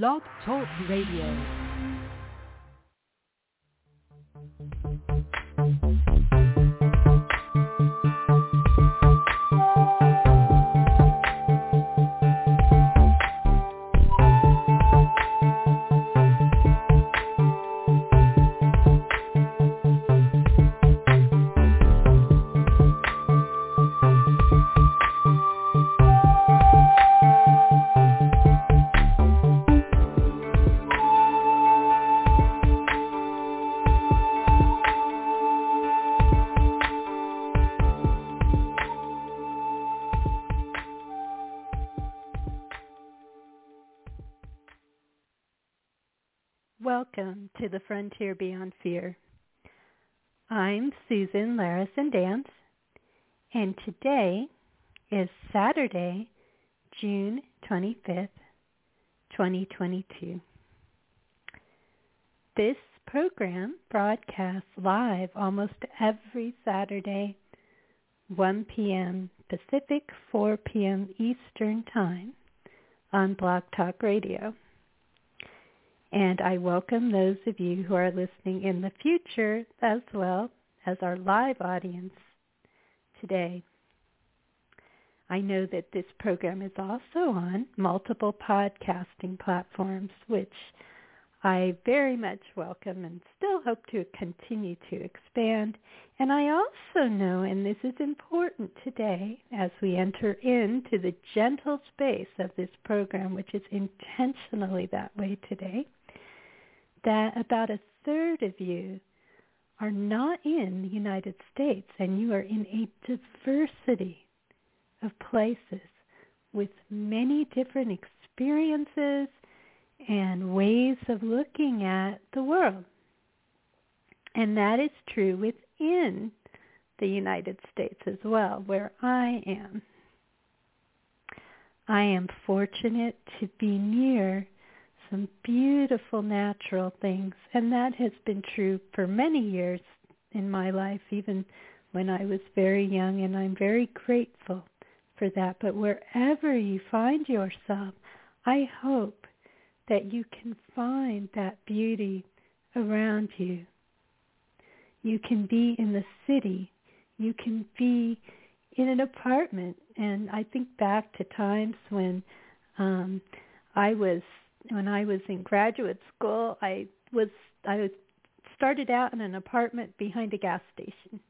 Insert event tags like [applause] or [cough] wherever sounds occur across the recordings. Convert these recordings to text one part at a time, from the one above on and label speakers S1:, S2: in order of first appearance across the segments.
S1: Blog Talk Radio. To the Frontier Beyond Fear. I'm Susan Larison Danz, and today is Saturday, June 25th, 2022. This program broadcasts live almost every Saturday, 1 p.m. Pacific, 4 p.m. Eastern Time on Blog Talk Radio. And I welcome those of you who are listening in the future as well as our live audience today. I know that this program is also on multiple podcasting platforms, which I very much welcome and still hope to continue to expand. And I also know, and this is important today as we enter into the gentle space of this program, which is intentionally that way today, that about a third of you are not in the United States and you are in a diversity of places with many different experiences and ways of looking at the world. And that is true within the United States as well, where I am. I am fortunate to be near some beautiful natural things. And that has been true for many years in my life, even when I was very young. And I'm very grateful for that. But wherever you find yourself, I hope that you can find that beauty around you. You can be in the city. You can be in an apartment. And I think back to times when um, I was when I was in graduate school, I was I started out in an apartment behind a gas station.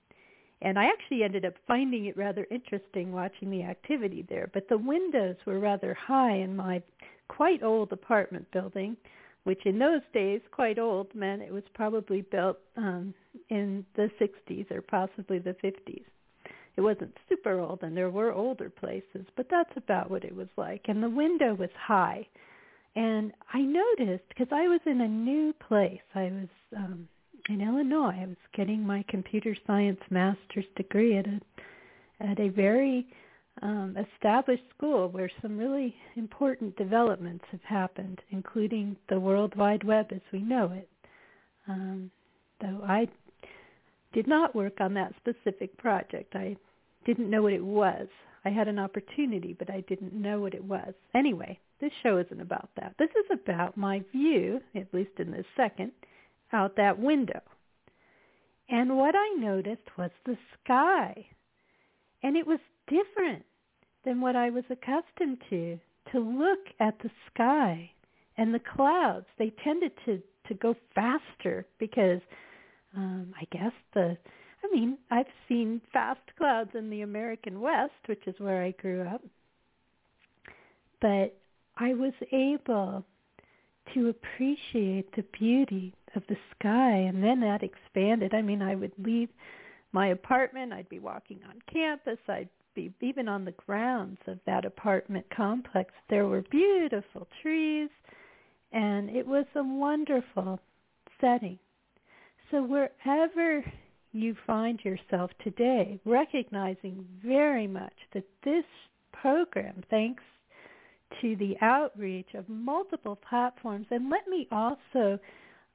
S1: And I actually ended up finding it rather interesting watching the activity there. But the windows were rather high in my quite old apartment building, which in those days, quite old, meant it was probably built um, in the 60s or possibly the 50s. It wasn't super old, and there were older places, but that's about what it was like. And the window was high. And I noticed because I was in a new place. I was um, in Illinois. I was getting my computer science master's degree at a at a very um, established school where some really important developments have happened, including the World Wide Web as we know it. Um, though I did not work on that specific project. I didn't know what it was. I had an opportunity, but I didn't know what it was. Anyway, this show isn't about that. This is about my view, at least in this second, out that window. And what I noticed was the sky. And it was different than what I was accustomed to, to look at the sky and the clouds. They tended to, to go faster because um, I guess the, I mean, I've seen fast clouds in the American West, which is where I grew up. But I was able to appreciate the beauty of the sky and then that expanded. I mean, I would leave my apartment, I'd be walking on campus, I'd be even on the grounds of that apartment complex. There were beautiful trees and it was a wonderful setting. So wherever you find yourself today, recognizing very much that this program, thanks to the outreach of multiple platforms. And let me also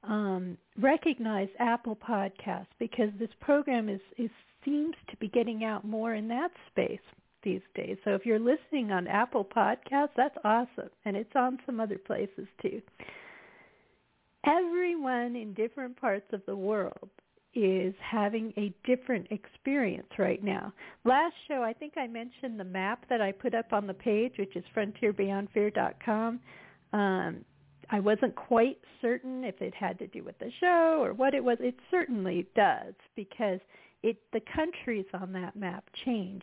S1: um, recognize Apple Podcasts because this program is, is seems to be getting out more in that space. these days. So if you're listening on Apple Podcasts, that's awesome. And it's on some other places too. Everyone in different parts of the world is having a different experience right now. Last show, I think I mentioned the map that I put up on the page, which is frontierbeyondfear.com. Um, I wasn't quite certain if it had to do with the show or what it was. It certainly does because it the countries on that map change.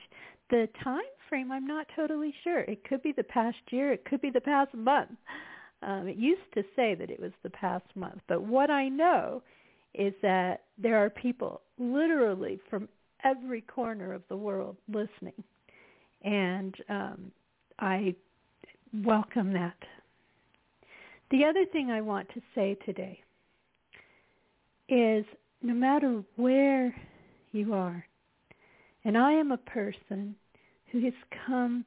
S1: The time frame, I'm not totally sure. It could be the past year. It could be the past month. Um, it used to say that it was the past month, but what I know is that there are people literally from every corner of the world listening, and um, I welcome that. The other thing I want to say today is no matter where you are, and I am a person who has come,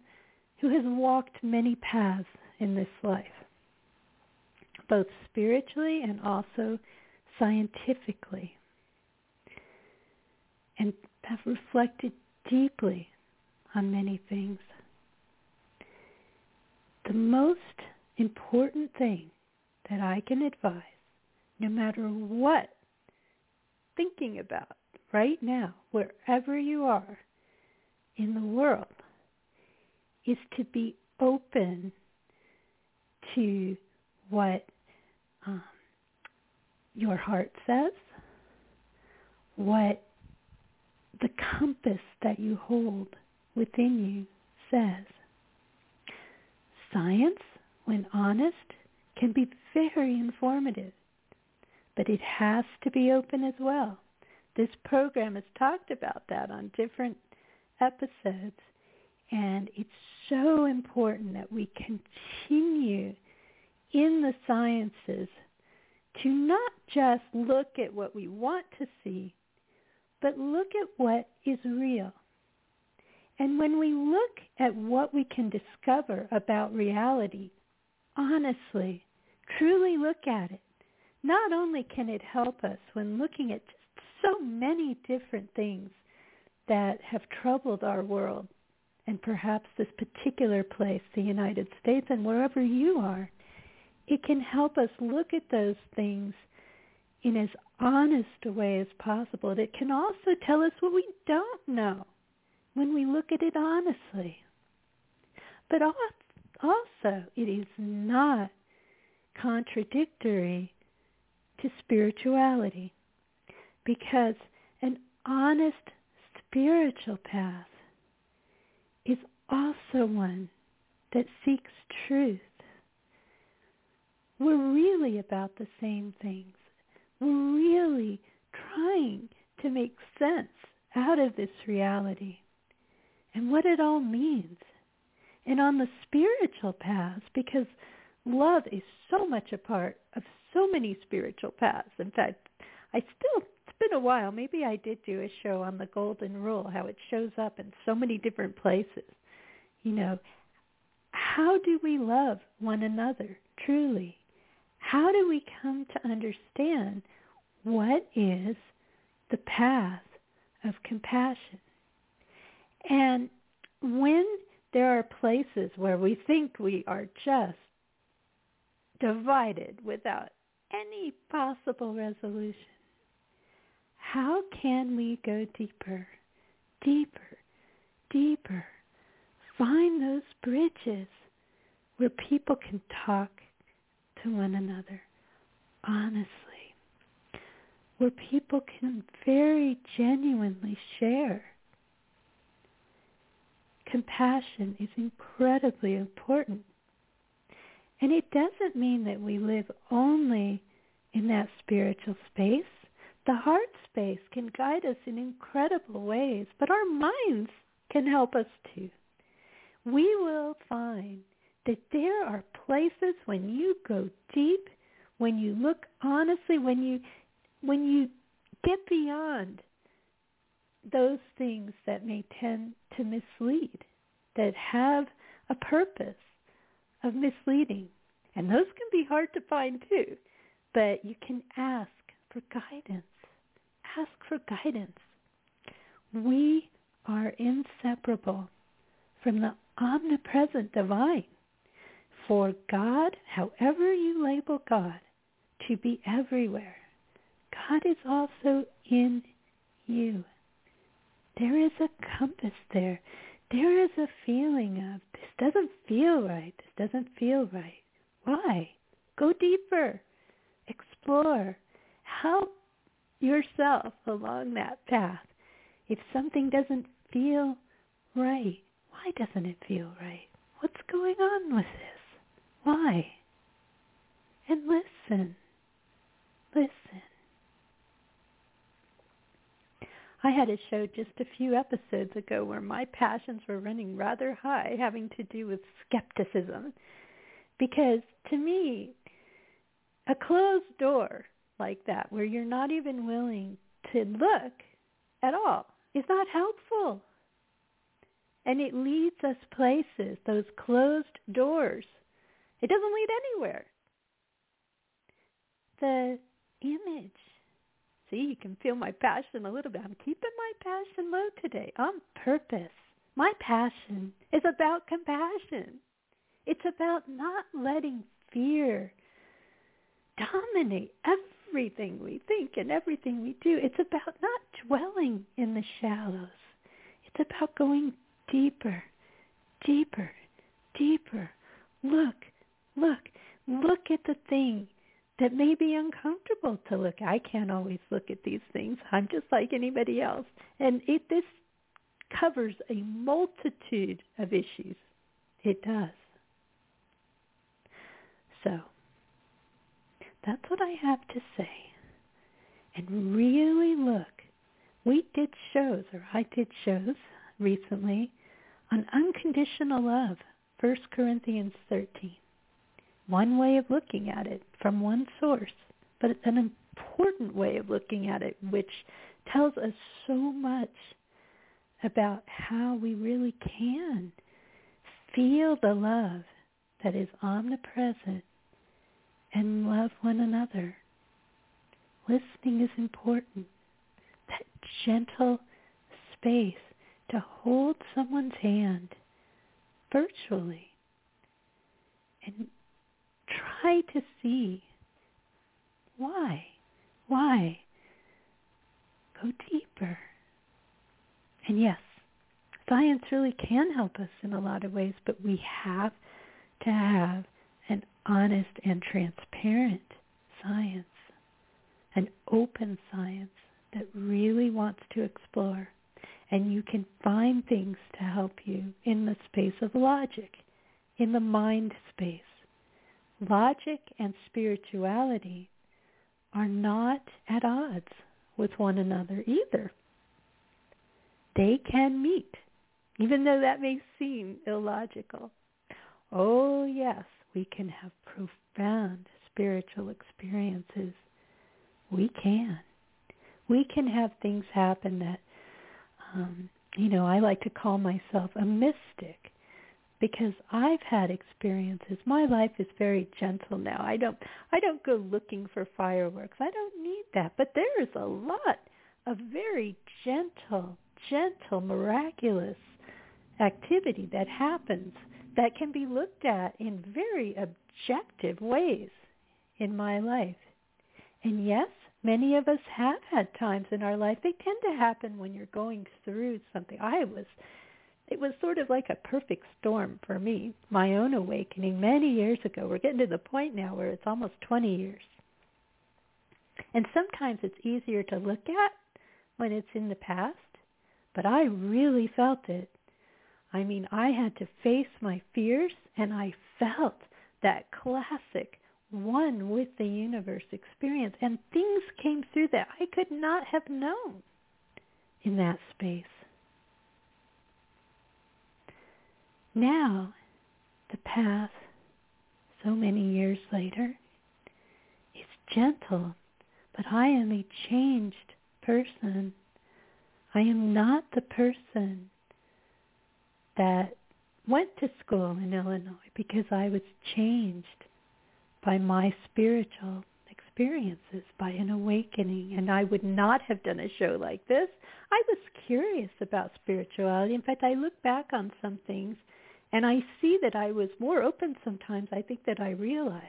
S1: who has walked many paths in this life, both spiritually and also scientifically, and have reflected deeply on many things. The most important thing that I can advise, no matter what thinking about right now, wherever you are in the world, is to be open to what um, your heart says, what the compass that you hold within you says. Science when honest, can be very informative. But it has to be open as well. This program has talked about that on different episodes. And it's so important that we continue in the sciences to not just look at what we want to see, but look at what is real. And when we look at what we can discover about reality, honestly, truly look at it, not only can it help us when looking at just so many different things that have troubled our world and perhaps this particular place, the United States, and wherever you are, it can help us look at those things in as honest a way as possible. It can also tell us what we don't know when we look at it honestly. But also, it is not contradictory to spirituality because an honest spiritual path is also one that seeks truth. We're really about the same things. We're really trying to make sense out of this reality and what it all means and on the spiritual paths because love is so much a part of so many spiritual paths. In fact, I still, it's been a while, maybe I did do a show on the golden rule, how it shows up in so many different places. You know, how do we love one another truly? How do we come to understand what is the path of compassion? And when there are places where we think we are just divided without any possible resolution. How can we go deeper, deeper, deeper? Find those bridges where people can talk to one another honestly, where people can very genuinely share compassion is incredibly important. And it doesn't mean that we live only in that spiritual space. The heart space can guide us in incredible ways, but our minds can help us too. We will find that there are places when you go deep, when you look honestly, when you when you get beyond those things that may tend to mislead, that have a purpose of misleading. And those can be hard to find too. But you can ask for guidance. Ask for guidance. We are inseparable from the omnipresent divine. For God, however you label God, to be everywhere, God is also in you. There is a compass there. There is a feeling of, this doesn't feel right. This doesn't feel right. Why? Go deeper. Explore. Help yourself along that path. If something doesn't feel right, why doesn't it feel right? What's going on with this? And listen. Listen. I had a show just a few episodes ago where my passions were running rather high having to do with skepticism. Because to me, a closed door like that where you're not even willing to look at all is not helpful. And it leads us places, those closed doors. It doesn't lead anywhere. The image. See, you can feel my passion a little bit. I'm keeping my passion low today on purpose. My passion is about compassion. It's about not letting fear dominate everything we think and everything we do. It's about not dwelling in the shallows. It's about going deeper, deeper, deeper. Look, look, look at the thing that may be uncomfortable to look. I can't always look at these things. I'm just like anybody else. And it, this covers a multitude of issues. It does. So, that's what I have to say. And really look. We did shows, or I did shows recently on unconditional love, 1 Corinthians 13. One way of looking at it from one source, but it's an important way of looking at it, which tells us so much about how we really can feel the love that is omnipresent and love one another. Listening is important. That gentle space to hold someone's hand virtually and try to see why, why. Go deeper. And yes, science really can help us in a lot of ways, but we have to have an honest and transparent science, an open science that really wants to explore. And you can find things to help you in the space of logic, in the mind space. Logic and spirituality are not at odds with one another either. They can meet, even though that may seem illogical. Oh yes, we can have profound spiritual experiences. We can. We can have things happen that, um, you know, I like to call myself a mystic because I've had experiences. My life is very gentle now. I don't I don't go looking for fireworks. I don't need that. But there is a lot of very gentle, gentle, miraculous activity that happens that can be looked at in very objective ways in my life. And yes, many of us have had times in our life. They tend to happen when you're going through something. I was, it was sort of like a perfect storm for me, my own awakening many years ago. We're getting to the point now where it's almost 20 years. And sometimes it's easier to look at when it's in the past, but I really felt it I mean, I had to face my fears and I felt that classic one with the universe experience. And things came through that I could not have known in that space. Now, the path, so many years later, is gentle, but I am a changed person. I am not the person that went to school in Illinois because I was changed by my spiritual experiences by an awakening. And I would not have done a show like this. I was curious about spirituality. In fact, I look back on some things and I see that I was more open sometimes, I think, that I realized.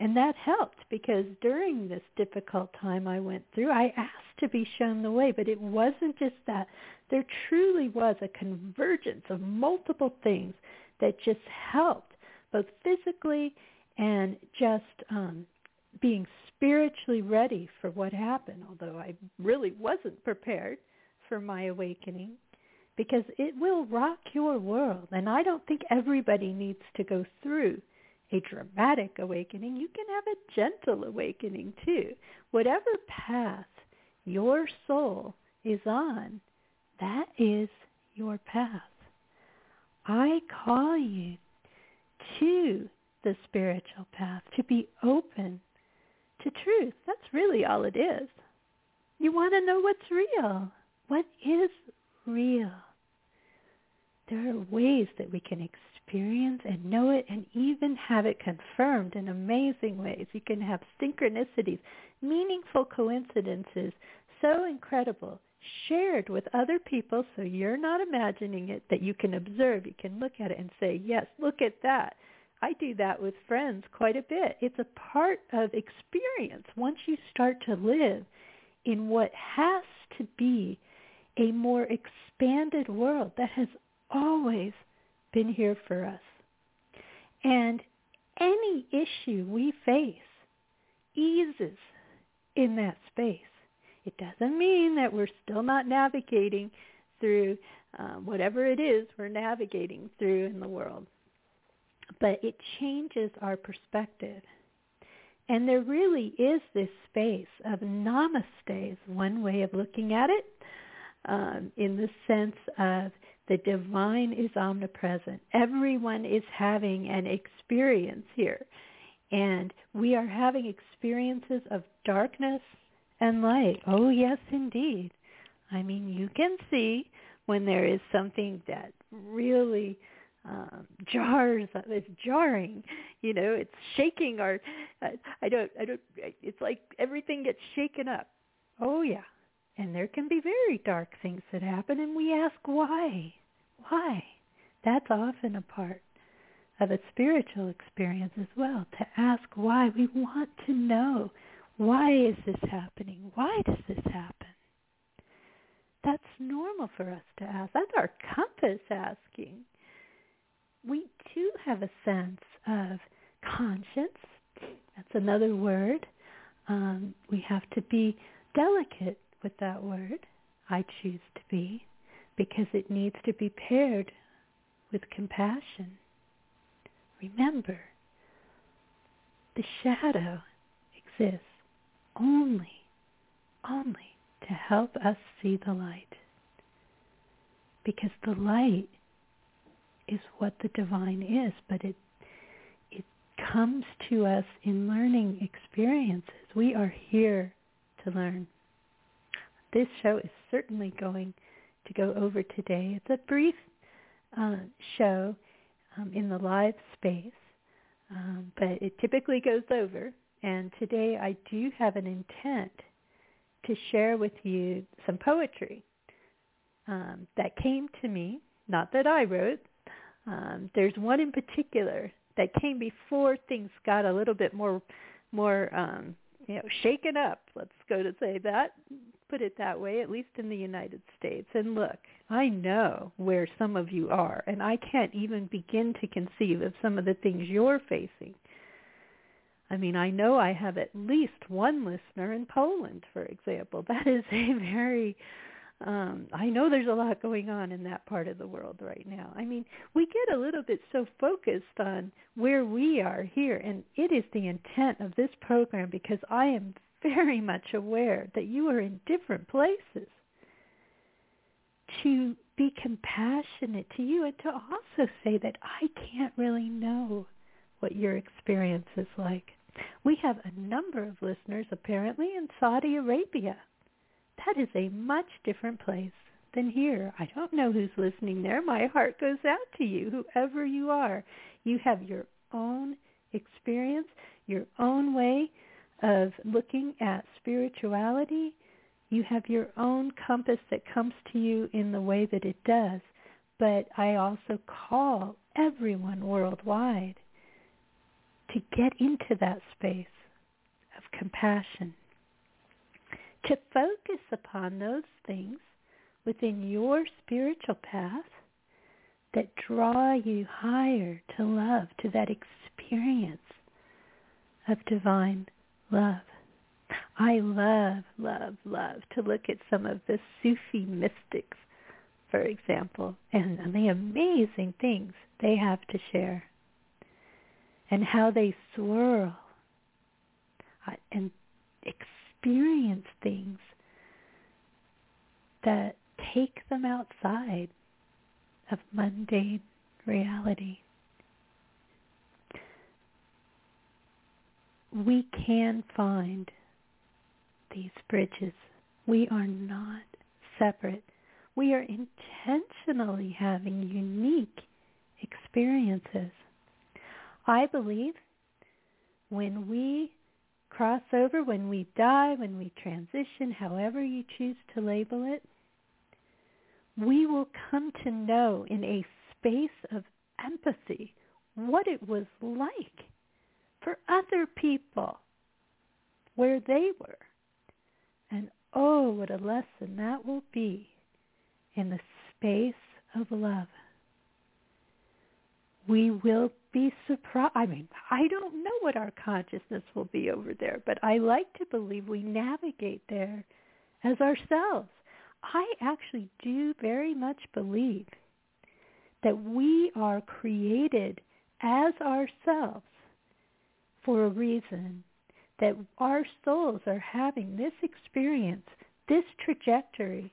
S1: And that helped because during this difficult time I went through, I asked to be shown the way. But it wasn't just that. There truly was a convergence of multiple things that just helped, both physically and just um, being spiritually ready for what happened, although I really wasn't prepared for my awakening because it will rock your world. And I don't think everybody needs to go through a dramatic awakening. You can have a gentle awakening too. Whatever path your soul is on, that is your path. I call you to the spiritual path, to be open to truth. That's really all it is. You want to know what's real. What is real? There are ways that we can experience and know it and even have it confirmed in amazing ways. You can have synchronicities, meaningful coincidences, so incredible, shared with other people so you're not imagining it, that you can observe. You can look at it and say, yes, look at that. I do that with friends quite a bit. It's a part of experience once you start to live in what has to be a more expanded world that has always been here for us. And any issue we face eases in that space. It doesn't mean that we're still not navigating through uh, whatever it is we're navigating through in the world. But it changes our perspective. And there really is this space of namaste is one way of looking at it um, in the sense of the divine is omnipresent. Everyone is having an experience here. And we are having experiences of darkness and light. Oh, yes, indeed. I mean, you can see when there is something that really um, jars. It's jarring. You know, it's shaking our. I don't. I don't. It's like everything gets shaken up. Oh yeah, and there can be very dark things that happen, and we ask why. Why? That's often a part of a spiritual experience as well. To ask why. We want to know why is this happening? Why does this happen? That's normal for us to ask. That's our compass asking we do have a sense of conscience. That's another word. Um, we have to be delicate with that word. I choose to be because it needs to be paired with compassion. Remember, the shadow exists only, only to help us see the light. Because the light is what the divine is, but it it comes to us in learning experiences. We are here to learn. This show is certainly going to go over today. It's a brief uh, show um, in the live space, um, but it typically goes over. And today I do have an intent to share with you some poetry um, that came to me, not that I wrote, um, there's one in particular that came before things got a little bit more more um, you know shaken up. Let's go to say that put it that way, at least in the United States. And look, I know where some of you are, and I can't even begin to conceive of some of the things you're facing. I mean, I know I have at least one listener in Poland, for example. [laughs] That is a very um, I know there's a lot going on in that part of the world right now. I mean, we get a little bit so focused on where we are here, and it is the intent of this program because I am very much aware that you are in different places to be compassionate to you and to also say that I can't really know what your experience is like. We have a number of listeners apparently in Saudi Arabia that is a much different place than here. I don't know who's listening there. My heart goes out to you, whoever you are. You have your own experience, your own way of looking at spirituality, you have your own compass that comes to you in the way that it does. But I also call everyone worldwide to get into that space of compassion, to focus upon those things within your spiritual path that draw you higher to love, to that experience of divine love. I love, love, love to look at some of the Sufi mystics, for example, and the amazing things they have to share and how they swirl and experience things that take them outside of mundane reality. We can find these bridges. We are not separate. We are intentionally having unique experiences. I believe when we cross over, when we die, when we transition, however you choose to label it, we will come to know in a space of empathy what it was like for other people where they were. And oh, what a lesson that will be in the space of love. We will be surprised. I mean, I don't know what our consciousness will be over there, but I like to believe we navigate there as ourselves. I actually do very much believe that we are created as ourselves for a reason, that our souls are having this experience, this trajectory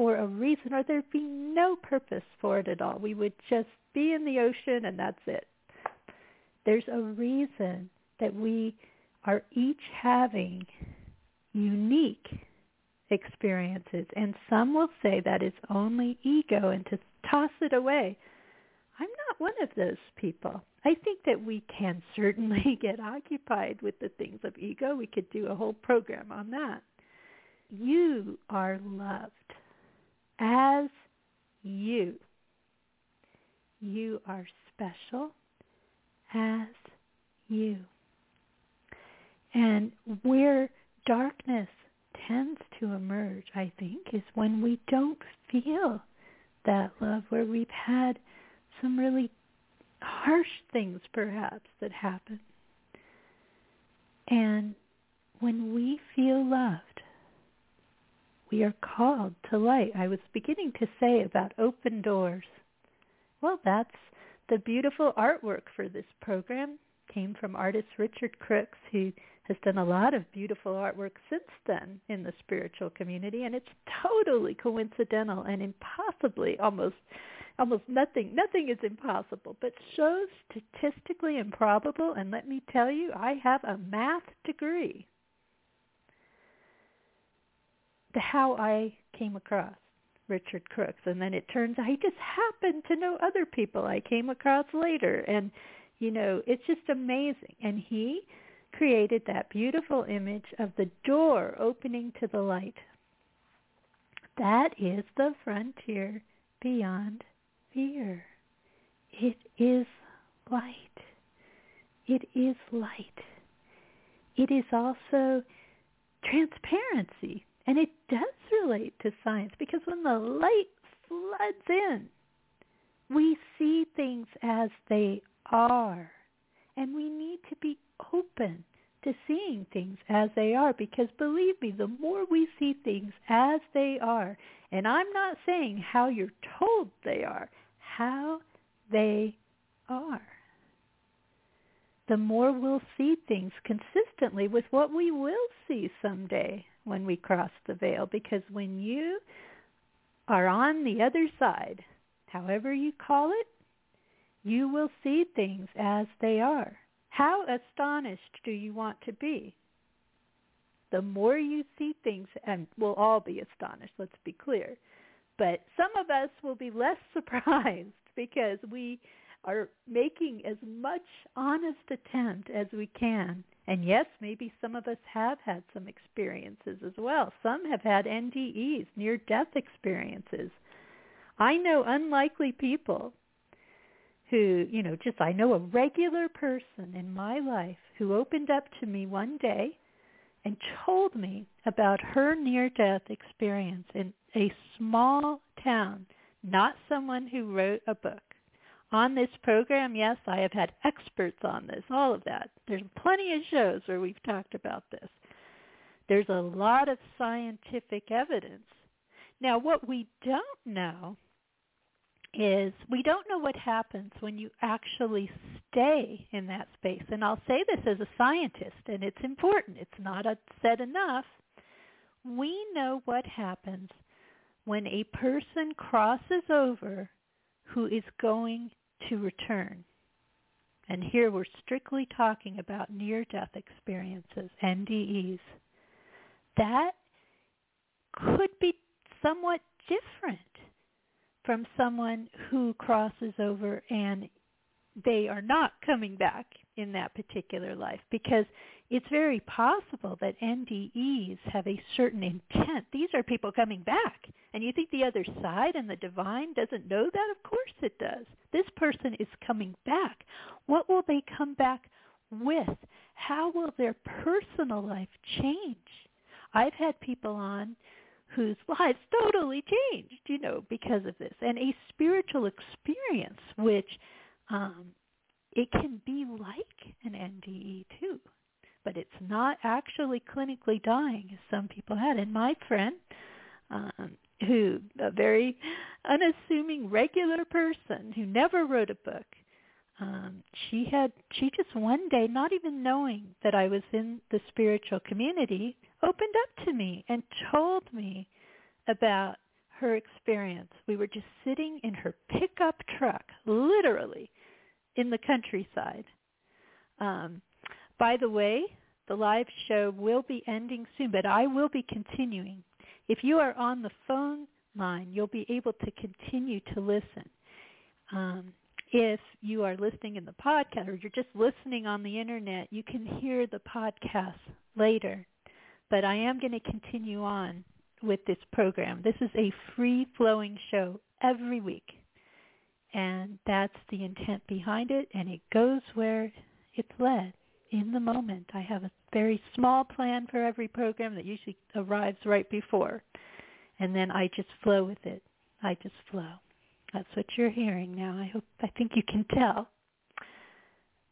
S1: for a reason, or there'd be no purpose for it at all. We would just be in the ocean and that's it. There's a reason that we are each having unique experiences. And some will say that is only ego and to toss it away. I'm not one of those people. I think that we can [laughs] certainly get occupied with the things of ego. We could do a whole program on that. You are loved as you. You are special as you. And where darkness tends to emerge, I think, is when we don't feel that love, where we've had some really harsh things perhaps that happen. And when we feel loved, we are called to light. I was beginning to say about open doors. Well, that's the beautiful artwork for this program came from artist Richard Crooks, who has done a lot of beautiful artwork since then in the spiritual community, and it's totally coincidental and impossibly almost almost nothing nothing is impossible, but so statistically improbable. And let me tell you, I have a math degree. The how I came across Richard Crooks, and then it turns out he just happened to know other people I came across later, and you know it's just amazing. And he created that beautiful image of the door opening to the light. That is the frontier beyond fear. It is light. It is light. It is also transparency. And it does relate to science because when the light floods in, we see things as they are. And we need to be open to seeing things as they are because believe me, the more we see things as they are, and I'm not saying how you're told they are, how they are, the more we'll see things consistently with what we will see someday when we cross the veil because when you are on the other side, however you call it, you will see things as they are. How astonished do you want to be? The more you see things, and we'll all be astonished, let's be clear, but some of us will be less [laughs] surprised because we are making as much honest attempt as we can And yes, maybe some of us have had some experiences as well. Some have had NDEs, near-death experiences. I know unlikely people who, you know, just I know a regular person in my life who opened up to me one day and told me about her near-death experience in a small town, not someone who wrote a book. On this program, yes, I have had experts on this, all of that. There's plenty of shows where we've talked about this. There's a lot of scientific evidence. Now, what we don't know is we don't know what happens when you actually stay in that space. And I'll say this as a scientist, and it's important. It's not said enough. We know what happens when a person crosses over who is going to return. And here we're strictly talking about near-death experiences, NDEs. That could be somewhat different from someone who crosses over and they are not coming back in that particular life because it's very possible that NDEs have a certain intent. These are people coming back. And you think the other side and the divine doesn't know that? Of course it does. This person is coming back. What will they come back with? How will their personal life change? I've had people on whose lives totally changed, you know, because of this. And a spiritual experience, which um, it can be like an NDE too, but it's not actually clinically dying as some people had. And my friend, um, who a very unassuming regular person who never wrote a book, um, she had she just one day, not even knowing that I was in the spiritual community, opened up to me and told me about her experience. We were just sitting in her pickup truck, literally, in the countryside. Um, by the way, the live show will be ending soon, but I will be continuing. If you are on the phone line, you'll be able to continue to listen. Um, if you are listening in the podcast or you're just listening on the internet, you can hear the podcast later. But I am going to continue on with this program. This is a free-flowing show every week. And that's the intent behind it, and it goes where it's led in the moment. I have a very small plan for every program that usually arrives right before. And then I just flow with it. I just flow. That's what you're hearing now. I hope I think you can tell.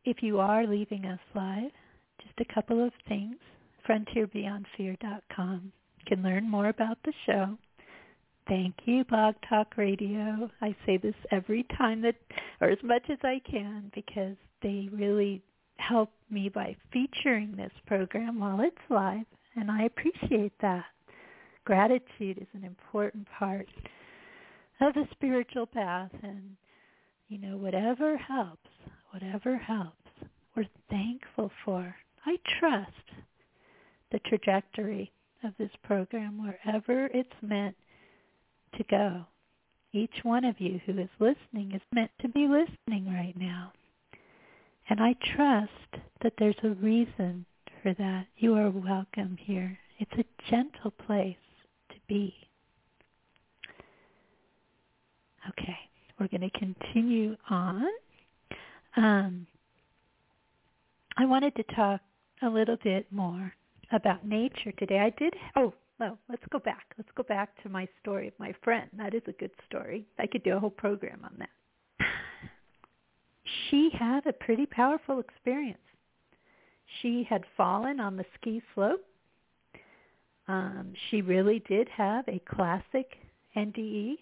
S1: If you are leaving us live, just a couple of things. FrontierBeyondFear.com. You can learn more about the show. Thank you, Blog Talk Radio. I say this every time that, or as much as I can, because they really help me by featuring this program while it's live, and I appreciate that. Gratitude is an important part of the spiritual path, and you know, whatever helps, whatever helps, we're thankful for. I trust the trajectory of this program wherever it's meant to go. Each one of you who is listening is meant to be listening right now. And I trust that there's a reason for that. You are welcome here. It's a gentle place to be. Okay, we're going to continue on. Um, I wanted to talk a little bit more about nature today. I did, oh, well, let's go back. Let's go back to my story of my friend. That is a good story. I could do a whole program on that she had a pretty powerful experience. She had fallen on the ski slope. Um, she really did have a classic NDE.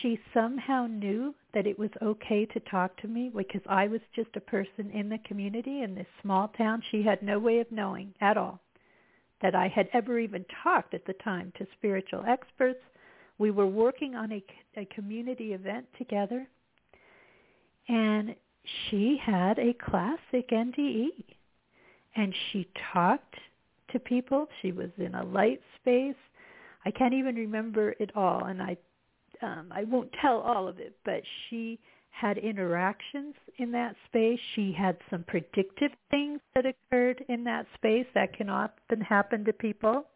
S1: She somehow knew that it was okay to talk to me because I was just a person in the community in this small town. She had no way of knowing at all that I had ever even talked at the time to spiritual experts. We were working on a, a community event together and she had a classic NDE. And she talked to people. She was in a light space. I can't even remember it all, and I um, I won't tell all of it, but she had interactions in that space. She had some predictive things that occurred in that space that can often happen to people.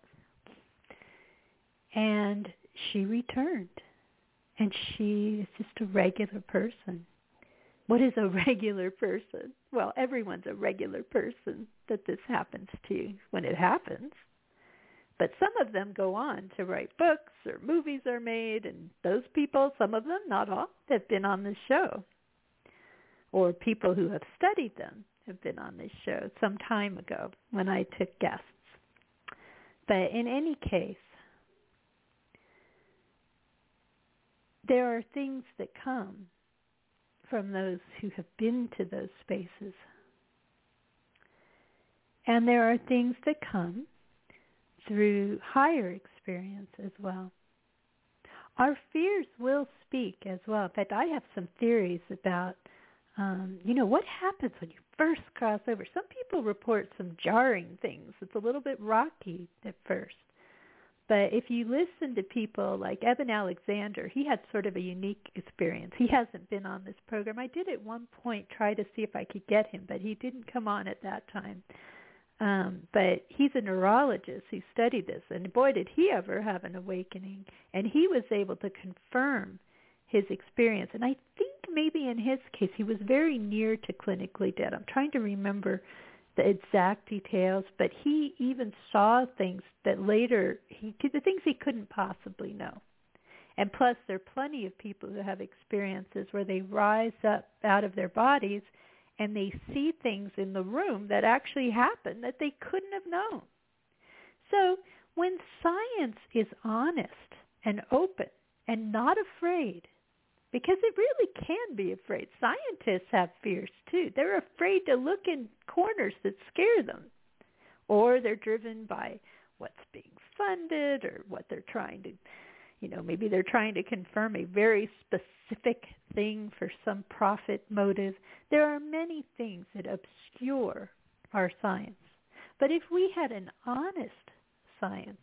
S1: And she returned. And she is just a regular person. What is a [laughs] regular person? Well, everyone's a regular person that this happens to when it happens. But some of them go on to write books or movies are made, and those people, some of them, not all, have been on this show. Or people who have studied them have been on this show some time ago when I took guests. But in any case, there are things that come from those who have been to those spaces. And there are things that come through higher experience as well. Our fears will speak as well. In fact, I have some theories about, um, you know, what happens when you first cross over. Some people report some jarring things. It's a little bit rocky at first. But if you listen to people like Eben Alexander, he had sort of a unique experience. He hasn't been on this program. I did at one point try to see if I could get him, but he didn't come on at that time. Um, but he's a neurologist who studied this, and boy, did he ever have an awakening. And he was able to confirm his experience. And I think maybe in his case, he was very near to clinically dead. I'm trying to remember the exact details, but he even saw things that later he the things he couldn't possibly know. And plus, there are plenty of people who have experiences where they rise up out of their bodies and they see things in the room that actually happen that they couldn't have known. So when science is honest and open and not afraid, because it really can be afraid. Scientists have fears too. They're afraid to look in corners that scare them. Or they're driven by what's being funded or what they're trying to you know, maybe they're trying to confirm a very specific thing for some profit motive. There are many things that obscure our science. But if we had an honest science,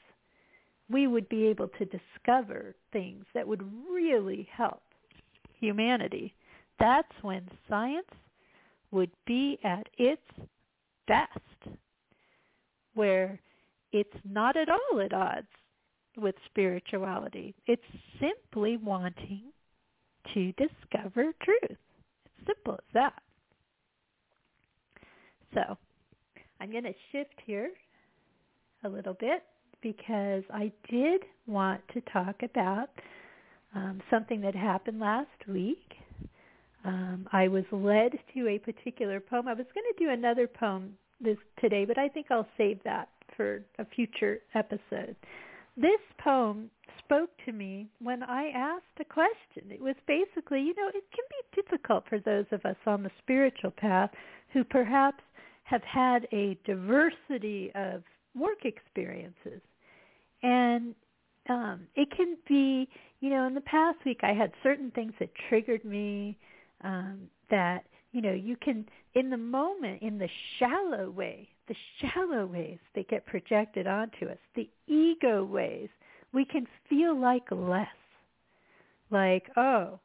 S1: we would be able to discover things that would really help humanity. That's when science would be at its best, where it's not at all at odds with spirituality. It's simply wanting to discover truth. It's simple as that. So I'm going to shift here a little bit because I did want to talk about um, something that happened last week. Um, I was led to a particular poem. I was going to do another poem this today, but I think I'll save that for a future episode this poem spoke to me when I asked a question. It was basically, you know, it can be difficult for those of us on the spiritual path who perhaps have had a diversity of work experiences. And um, it can be, you know, in the past week I had certain things that triggered me um, that, you know, you can, in the moment, in the shallow way, the shallow ways that get projected onto us, the ego ways, we can feel like less. Like, oh,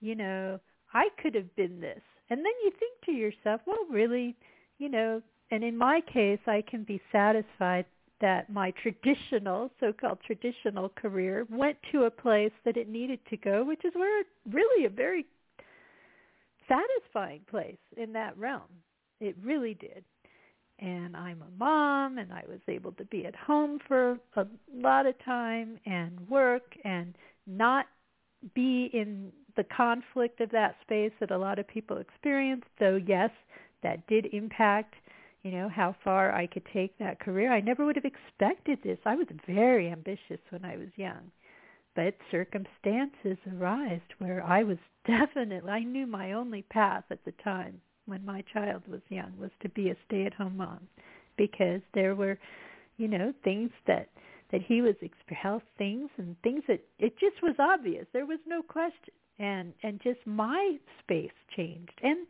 S1: you know, I could have been this. And then you think to yourself, well, really, you know, and in my case, I can be satisfied that my traditional, so-called traditional career went to a place that it needed to go, which is where really a very satisfying place in that realm. It really did and I'm a mom and I was able to be at home for a lot of time and work and not be in the conflict of that space that a lot of people experience. Though yes, that did impact, you know, how far I could take that career. I never would have expected this. I was very ambitious when I was young. But circumstances arised where I was [laughs] definitely, I knew my only path at the time when my child was young was to be a stay-at-home mom because there were, you know, things that that he was health things and things that it just was obvious. There was no question. And and just my space changed. And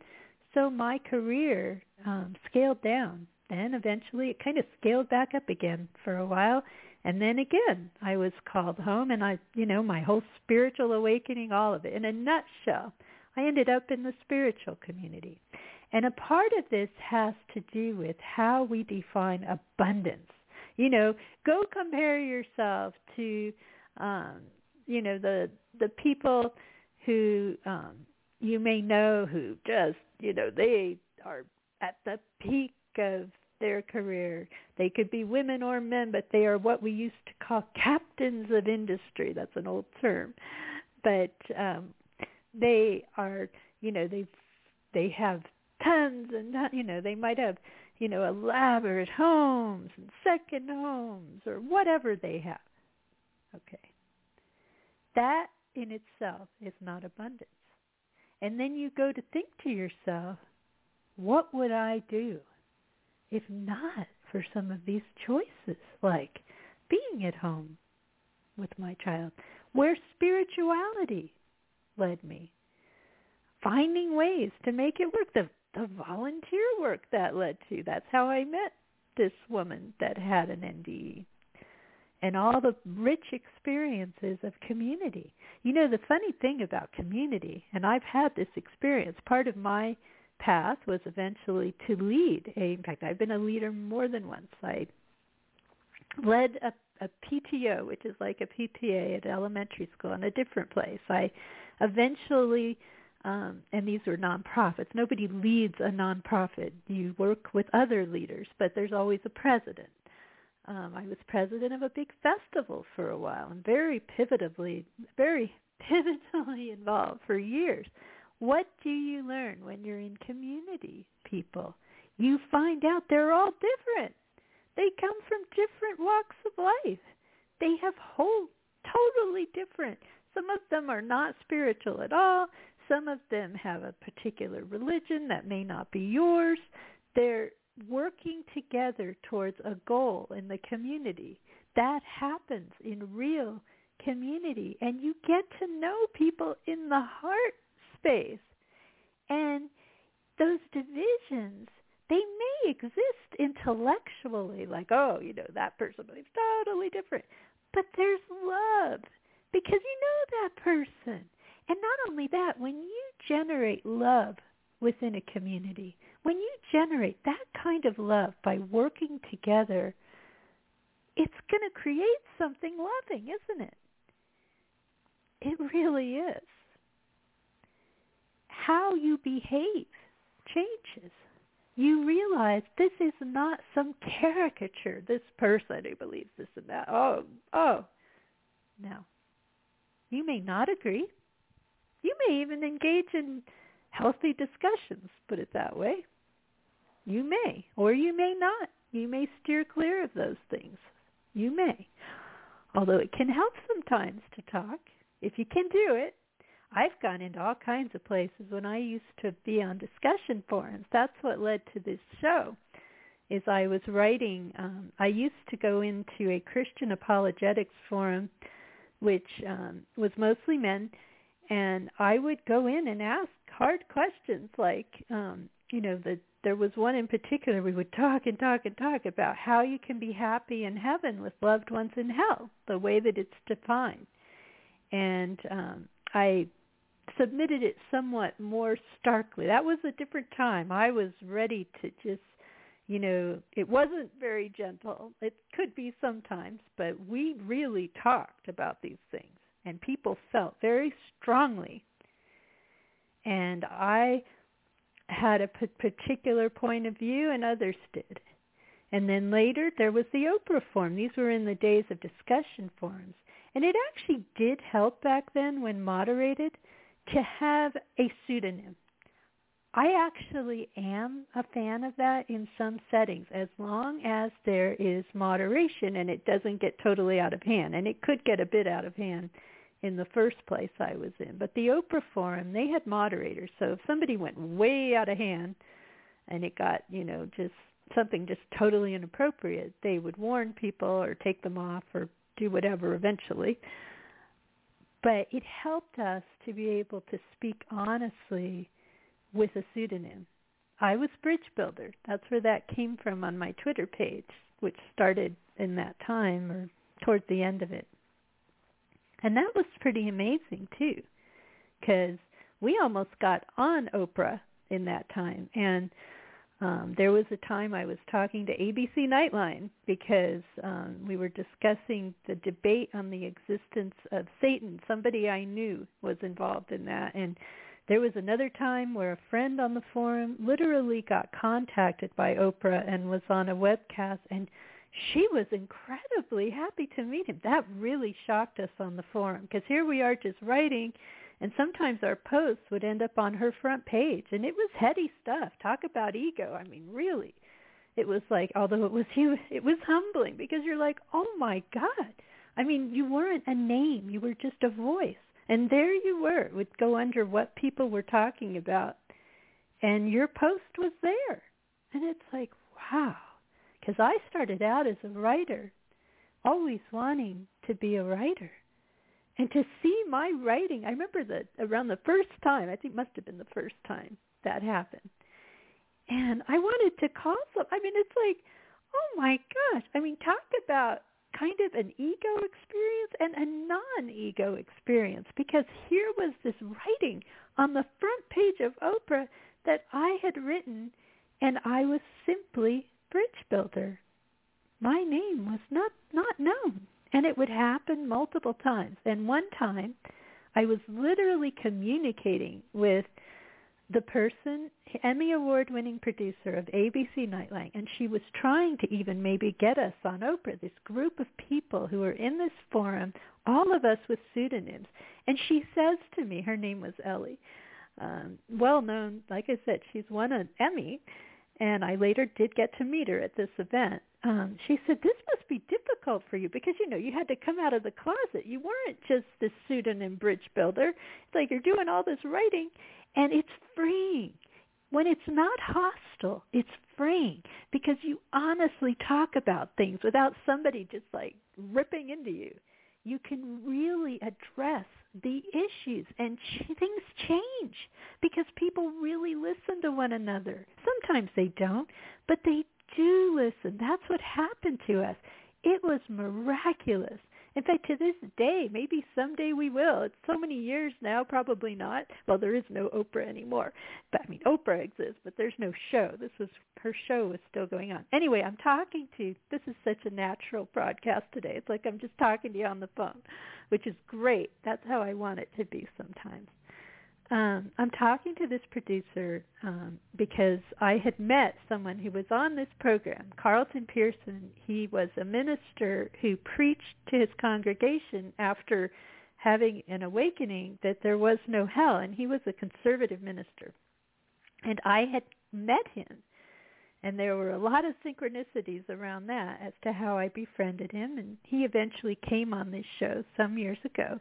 S1: so my career um scaled down. Then eventually it kind of scaled back up again for a while. And then again, I was called home and I, you know, my whole spiritual awakening, all of it. In a nutshell, I ended up in the spiritual community. And a part of this has to do with how we define abundance. You know, go compare yourself to, um, you know, the the people who um, you may know who just, you know, they are at the peak of their career. They could be women or men, but they are what we used to call captains of industry. That's an old term. But um, they are, you know, they they have tons and you know they might have you know elaborate homes and second homes or whatever they have. Okay. That in itself is not abundance. And then you go to think to yourself what would i do if not for some of these choices like being at home with my child where spirituality led me finding ways to make it work the the volunteer work that led to. That's how I met this woman that had an NDE and all the rich experiences of community. You know, the funny thing about community, and I've had this experience, part of my path was eventually to lead. In fact, I've been a leader more than once. I led a, a PTO, which is like a PTA at elementary school in a different place. I eventually um, and these are nonprofits. Nobody leads a nonprofit. You work with other leaders, but there's always a president. Um, I was president of a big festival for a while and very pivotally, very [laughs] pivotally involved for years. What do you learn when you're in community, people? You find out they're all different. They come from different walks of life. They have whole totally different. Some of them are not spiritual at all. Some of them have a particular religion that may not be yours. They're working together towards a goal in the community. That happens in real community. And you get to know people in the heart space. And those divisions, they may exist intellectually, like, oh, you know, that person believes totally different. But there's love because you know that person. And not only that, when you generate love within a community, when you generate that kind of love by working together, it's going to create something loving, isn't it? It really is. How you behave changes. You realize this is not some caricature. This person who believes this and that. Oh, oh. No. You may not agree. You may even engage in healthy discussions, put it that way. You may, or you may not. You may steer clear of those things. You may. Although it can help sometimes to talk, if you can do it. I've gone into all kinds of places when I used to be on discussion forums. That's what led to this show. Is I was writing. Um, I used to go into a Christian apologetics forum, which um, was mostly men, and I would go in and ask hard questions like um you know the there was one in particular we would talk and talk and talk about how you can be happy in heaven with loved ones in hell the way that it's defined and um I submitted it somewhat more starkly that was a different time I was ready to just you know it wasn't very gentle it could be sometimes but we really talked about these things and people felt very strongly. And I had a particular point of view and others did. And then later there was the Oprah forum. These were in the days of discussion forums. And it actually did help back then when moderated to have a pseudonym. I actually am a fan of that in some settings as long as there is moderation and it doesn't get totally out of hand. And it could get a bit out of hand in the first place I was in. But the Oprah Forum, they had moderators. So if somebody went way out of hand and it got, you know, just something just totally inappropriate, they would warn people or take them off or do whatever eventually. But it helped us to be able to speak honestly with a pseudonym. I was Bridge Builder. That's where that came from on my Twitter page, which started in that time or towards the end of it. And that was pretty amazing too, because we almost got on Oprah in that time. And um, there was a time I was talking to ABC Nightline because um, we were discussing the debate on the existence of Satan. Somebody I knew was involved in that, and there was another time where a friend on the forum literally got contacted by Oprah and was on a webcast, and she was incredibly happy to meet him. That really shocked us on the forum because here we are just writing and sometimes our posts would end up on her front page and it was heady stuff. Talk about ego. I mean really. It was like although it was [laughs] you it was humbling because you're like oh my god. I mean you weren't a name. You were just a voice. And there you were. It would go under what people were talking about. And your post was there. And it's like wow. Because i started out as a writer always wanting to be a writer and to see my writing i remember that around the first time i think must have been the first time that happened. And i wanted to call some i mean it's like oh my gosh. I mean talk about kind of an ego experience and a non-ego experience because here was this writing on the front page of oprah that i had written and i was simply bridge builder. My name was not not known and it would happen multiple times. And one time I was literally communicating with the person, Emmy Award winning producer of ABC Nightline, and she was trying to even maybe get us on Oprah, this group of people who were in this forum, all of us with pseudonyms. And she says to me, her name was Ellie, um, well known, like I said, she's won an Emmy, and I later did get to meet her at this event um, she said, this must be difficult for you because, you know, you had to come out of the closet. You weren't just this pseudonym bridge builder. It's like you're doing all this writing and it's freeing. When it's not hostile, it's freeing because you honestly talk about things without somebody just like ripping into you. You can really address the issues and ch- things change because people really listen to one another. Sometimes they don't, but they do listen. That's what happened to us. It was miraculous. In fact, to this day, maybe someday we will. It's so many years now, probably not. Well, there is no Oprah anymore. But I mean, Oprah exists, but there's no show. This was her show was still going on. Anyway, I'm talking to. You. This is such a natural broadcast today. It's like I'm just talking to you on the phone, which is great. That's how I want it to be sometimes um, I'm talking to this producer um, because I had met someone who was on this program, Carlton Pearson. He was a minister who preached to his congregation after having an awakening that there was no hell, and he was a conservative minister. And I had met him, and there were a lot of synchronicities around that as to how I befriended him, and he eventually came on this show some years ago.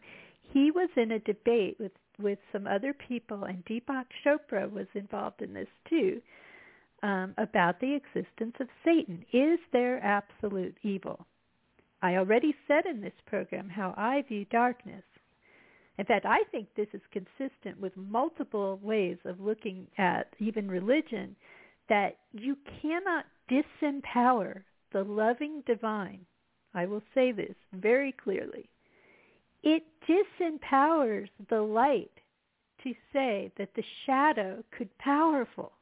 S1: He was in a debate with with some other people, and Deepak Chopra was involved in this too, um, about the existence of Satan. Is there absolute evil? I already said in this program how I view darkness. In fact, I think this is consistent with multiple ways of looking at even religion, that you cannot disempower the loving divine. I will say this very clearly it disempowers the light to say that the shadow could powerful,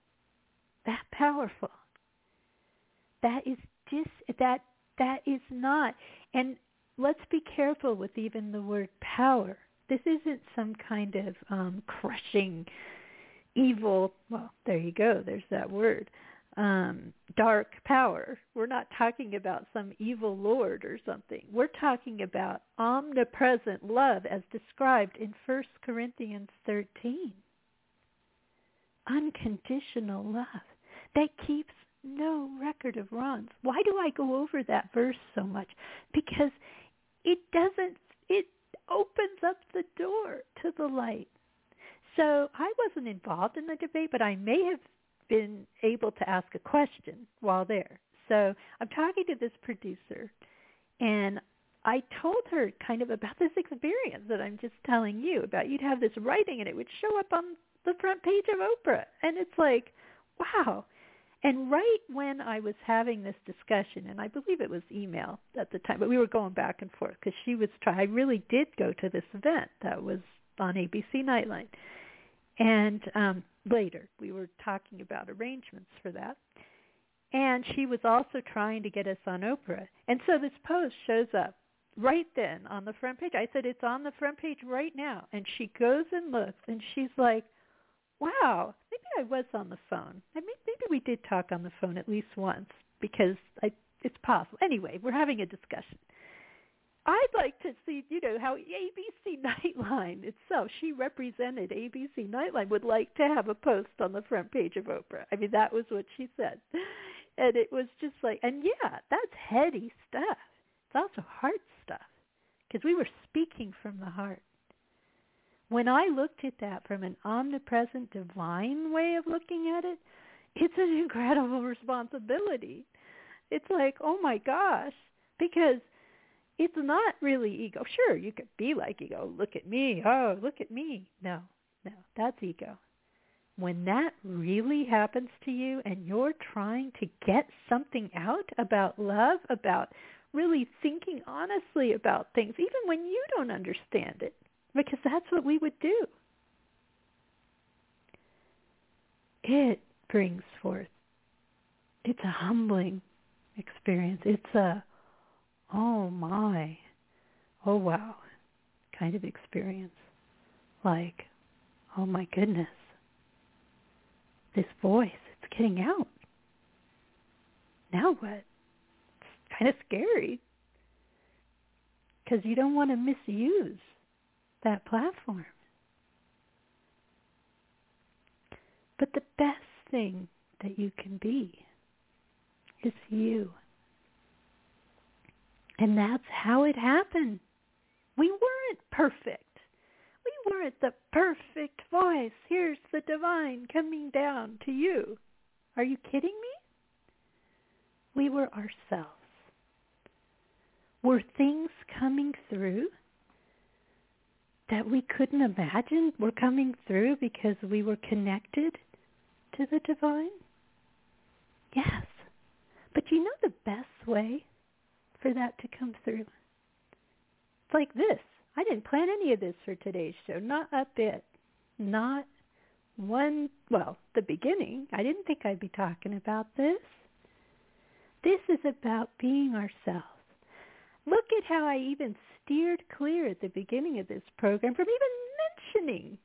S1: that powerful. That is dis that that is not. And let's be careful with even the word power. This isn't some kind of um, crushing evil. Well, there you go. There's that word um, dark power. We're not talking about some evil lord or something. We're talking about omnipresent love as described in 1 Corinthians 13. Unconditional love that keeps no record of wrongs. Why do I go over that verse so much? Because it doesn't, it opens up the door to the light. So I wasn't involved in the debate, but I may have been able to ask a question while there. So I'm talking to this producer, and I told her kind of about this experience that I'm just telling you about. You'd have this writing, and it would show up on the front page of Oprah, and it's like, wow. And right when I was having this discussion, and I believe it was email at the time, but we were going back and forth because she was trying. I really did go to this event that was on ABC Nightline, And um, later, we were talking about arrangements for that. And she was also trying to get us on Oprah. And so this post shows up right then on the front page. I said, it's on the front page right now. And she goes and looks, and she's like, wow, maybe I was on the phone. I mean, maybe we did talk on the phone at least once because I, it's possible. Anyway, we're having a discussion. I'd like to see, you know, how ABC [laughs] Nightline itself, she represented ABC Nightline, would like to have a post on the front page of Oprah. I mean, that was what she said. And it was just like, and yeah, that's heady stuff. It's also heart stuff because we were speaking from the heart. When I looked at that from an omnipresent divine way of looking at it, it's an [laughs] incredible responsibility. It's like, oh my gosh, because it's not really ego. Sure, you could be like ego. Look at me. Oh, look at me. No, no, that's ego. When that really happens to you and you're trying to get something out about love, about really thinking honestly about things, even when you don't understand it, because that's what we would do. It brings forth. It's a humbling experience. It's a oh my, oh wow kind of experience. Like, oh my goodness, this voice, it's getting out. Now what? It's kind of scary because you don't want to misuse that platform. But the best thing that you can be is you. And that's how it happened. We weren't perfect. We weren't the perfect voice. Here's the divine coming down to you. Are you kidding me? We were ourselves. Were things coming through that we couldn't imagine were coming through because we were connected to the divine? Yes. But you know the best way for that to come through. It's like this. I didn't plan any of this for today's show. Not a bit. Not one, well, the beginning. I didn't think I'd be talking about this. This is about being ourselves. Look at how I even steered clear at the beginning of this program from even mentioning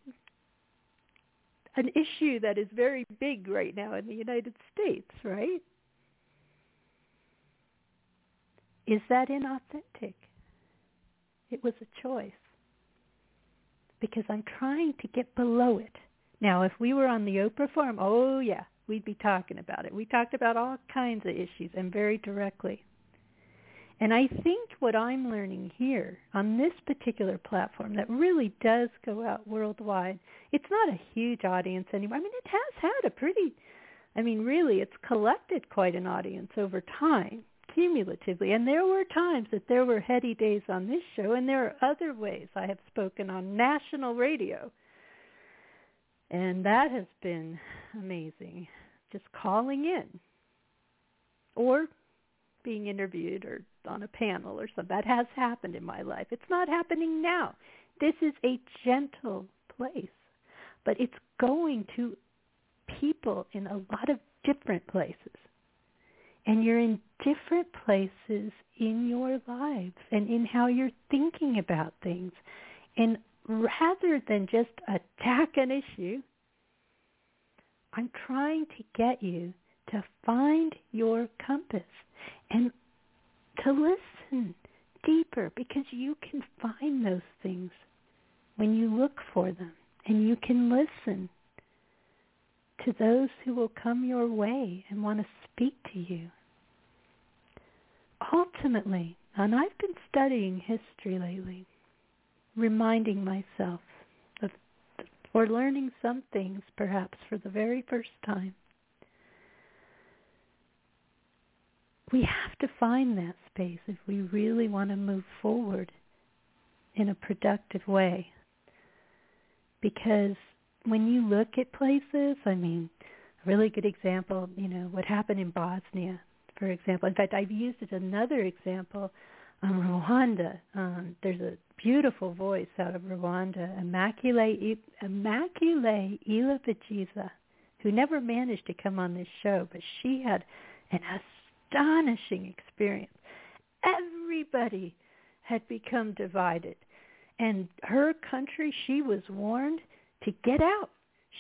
S1: an issue that is very big right now in the United States, right? Is that inauthentic? It was a choice because I'm trying to get below it. Now, if we were on the Oprah forum, oh yeah, we'd be talking about it. We talked about all kinds of issues and very directly. And I think what I'm learning here on this particular platform that really does go out worldwide, it's not a huge audience anymore. I mean, it has had a pretty, I mean, really, it's collected quite an audience over time cumulatively. And there were times that there were heady days on this show, and there are other ways I have spoken on national radio. And that has been amazing, just calling in or being interviewed or on a panel or something. That has happened in my life. It's not happening now. This is a gentle place, but it's going to people in a lot of different places and you're in different places in your lives and in how you're thinking about things. And rather than just attack an issue, I'm trying to get you to find your compass and to listen deeper because you can find those things when you look for them and you can listen to those who will come your way and want to speak to you ultimately, and I've been studying history lately, reminding myself of, or learning some things perhaps for the very first time. We have to find that space if we really want to move forward in a productive way. Because when you look at places, I mean, a really good example, you know, what happened in Bosnia for example. In fact, I've used it another example um, Rwanda. Um, there's a beautiful voice out of Rwanda, Immaculée, Immaculée Ilibagiza, who never managed to come on this show, but she had an astonishing experience. Everybody had become divided. And her country, she was warned to get out.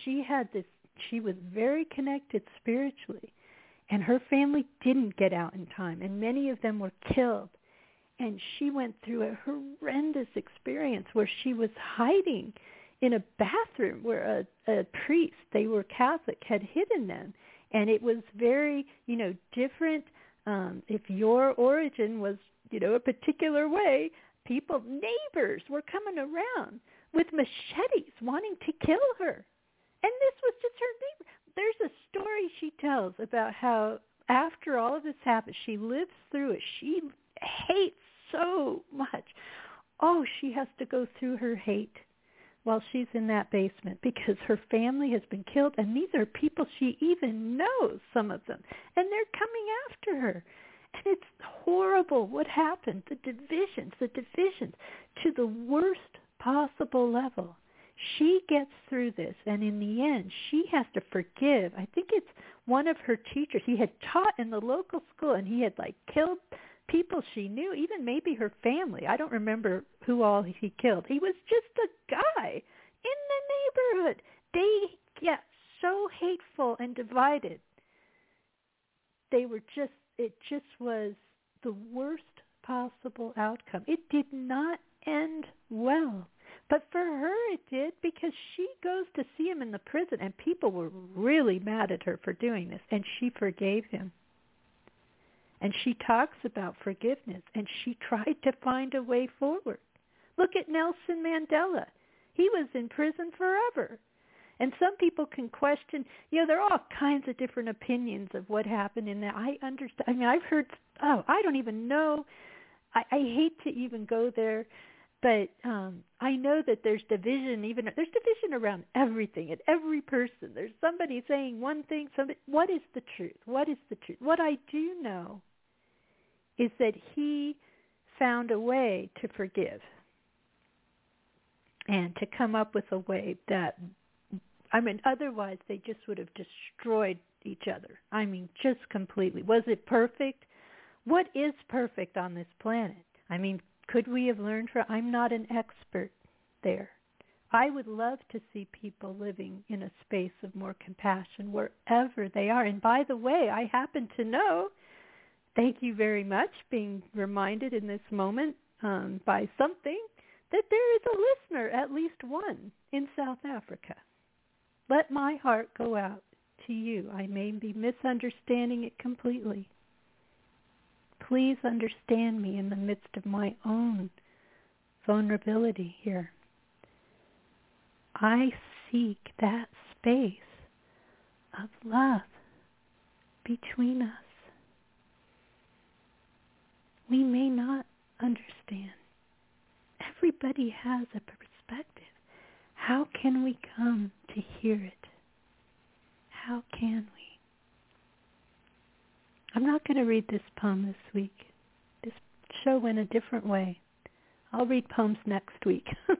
S1: She had this, she was very connected spiritually. And her family didn't get out in time. And many of them were killed and she went through a horrendous experience where she was hiding in a bathroom where a, a priest, they were Catholic, had hidden them. And it was very, you know, different. Um, if your origin was, you know, a particular way, people, neighbors were coming around with machetes wanting to kill her. And this was just her neighbor. There's a story she tells about how after all of this happened, she lives through it. She hates so much. Oh, she has to go through her hate while she's in that basement because her family has been killed and these are people she even knows, some of them, and they're coming after her. And it's horrible what happened, the divisions, the divisions to the worst possible level. She gets through this and in the end she has to forgive. I think it's one of her teachers. He had taught in the local school and he had like killed people she knew, even maybe her family. I don't remember who all he killed. He was just a guy in the neighborhood. They get so hateful and divided. They were just, it just was the worst possible outcome. It did not end well. But for her it did because she goes to see him in the prison and people were really mad at her for doing this and she forgave him. And she talks about forgiveness and she tried to find a way forward. Look at Nelson Mandela. He was in prison forever. And some people can question, you know, there are all kinds of different opinions of what happened in that. I understand. I mean, I've heard, oh, I don't even know. I, I hate to even go there, but um, I know that there's division. Even there's division around everything and every person. There's somebody saying one thing. Somebody, what is the truth? What is the truth? What I do know is that he found a way to forgive and to come up with a way that I mean otherwise they just would have destroyed each other. I mean just completely. Was it perfect? What is perfect on this planet? I mean, could we have learned from I'm not an expert there. I would love to see people living in a space of more compassion wherever they are. And by the way, I happen to know thank you very much being reminded in this moment um, by something that there is a listener, at least one, in South Africa. Let my heart go out to you. I may be misunderstanding it completely. Please understand me in the midst of my own vulnerability here. I seek that space of love between us we may not understand. Everybody has a perspective. How can we come to hear it? How can we? I'm not going to read this poem this week. This show went a different way. I'll read poems next week. [laughs]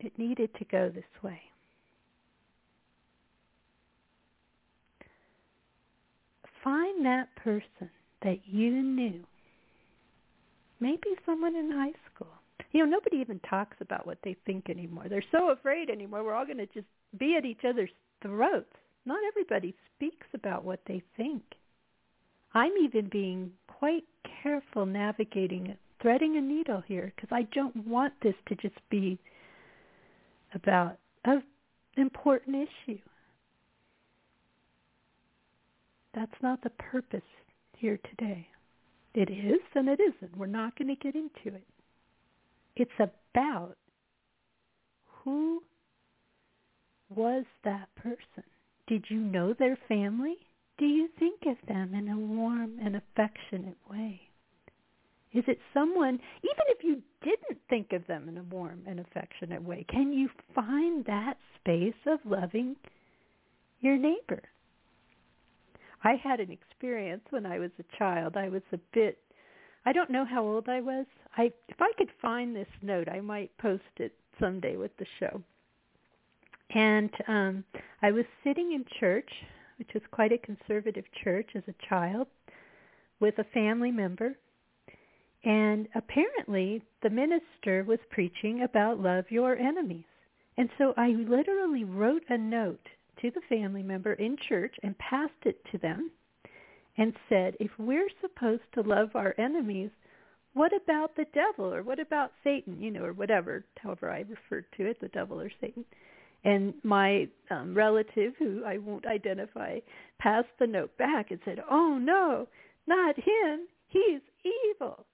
S1: it needed to go this way. find that person that you knew, maybe someone in high school. You know, nobody even talks about what they think anymore. They're so afraid anymore. We're all going to just be at each other's throats. Not everybody speaks about what they think. I'm even being quite careful navigating, threading a needle here because I don't want this to just be about an important issue. That's not the purpose here today. It is and it isn't. We're not going to get into it. It's about who was that person? Did you know their family? Do you think of them in a warm and affectionate way? Is it someone, even if you didn't think of them in a warm and affectionate way, can you find that space of loving your neighbor? I had an experience when I was a child. I was a bit I don't know how old I was. I if I could find this note, I might post it someday with the show. And um I was sitting in church, which was quite a conservative church as a child, with a family member. And apparently the minister was preaching about love your enemies. And so I literally wrote a note to the family member in church and passed it to them and said, if we're supposed to love our enemies, what about the devil or what about Satan, you know, or whatever, however I referred to it, the devil or Satan. And my um, relative, who I won't identify, passed the note back and said, oh no, not him. He's evil.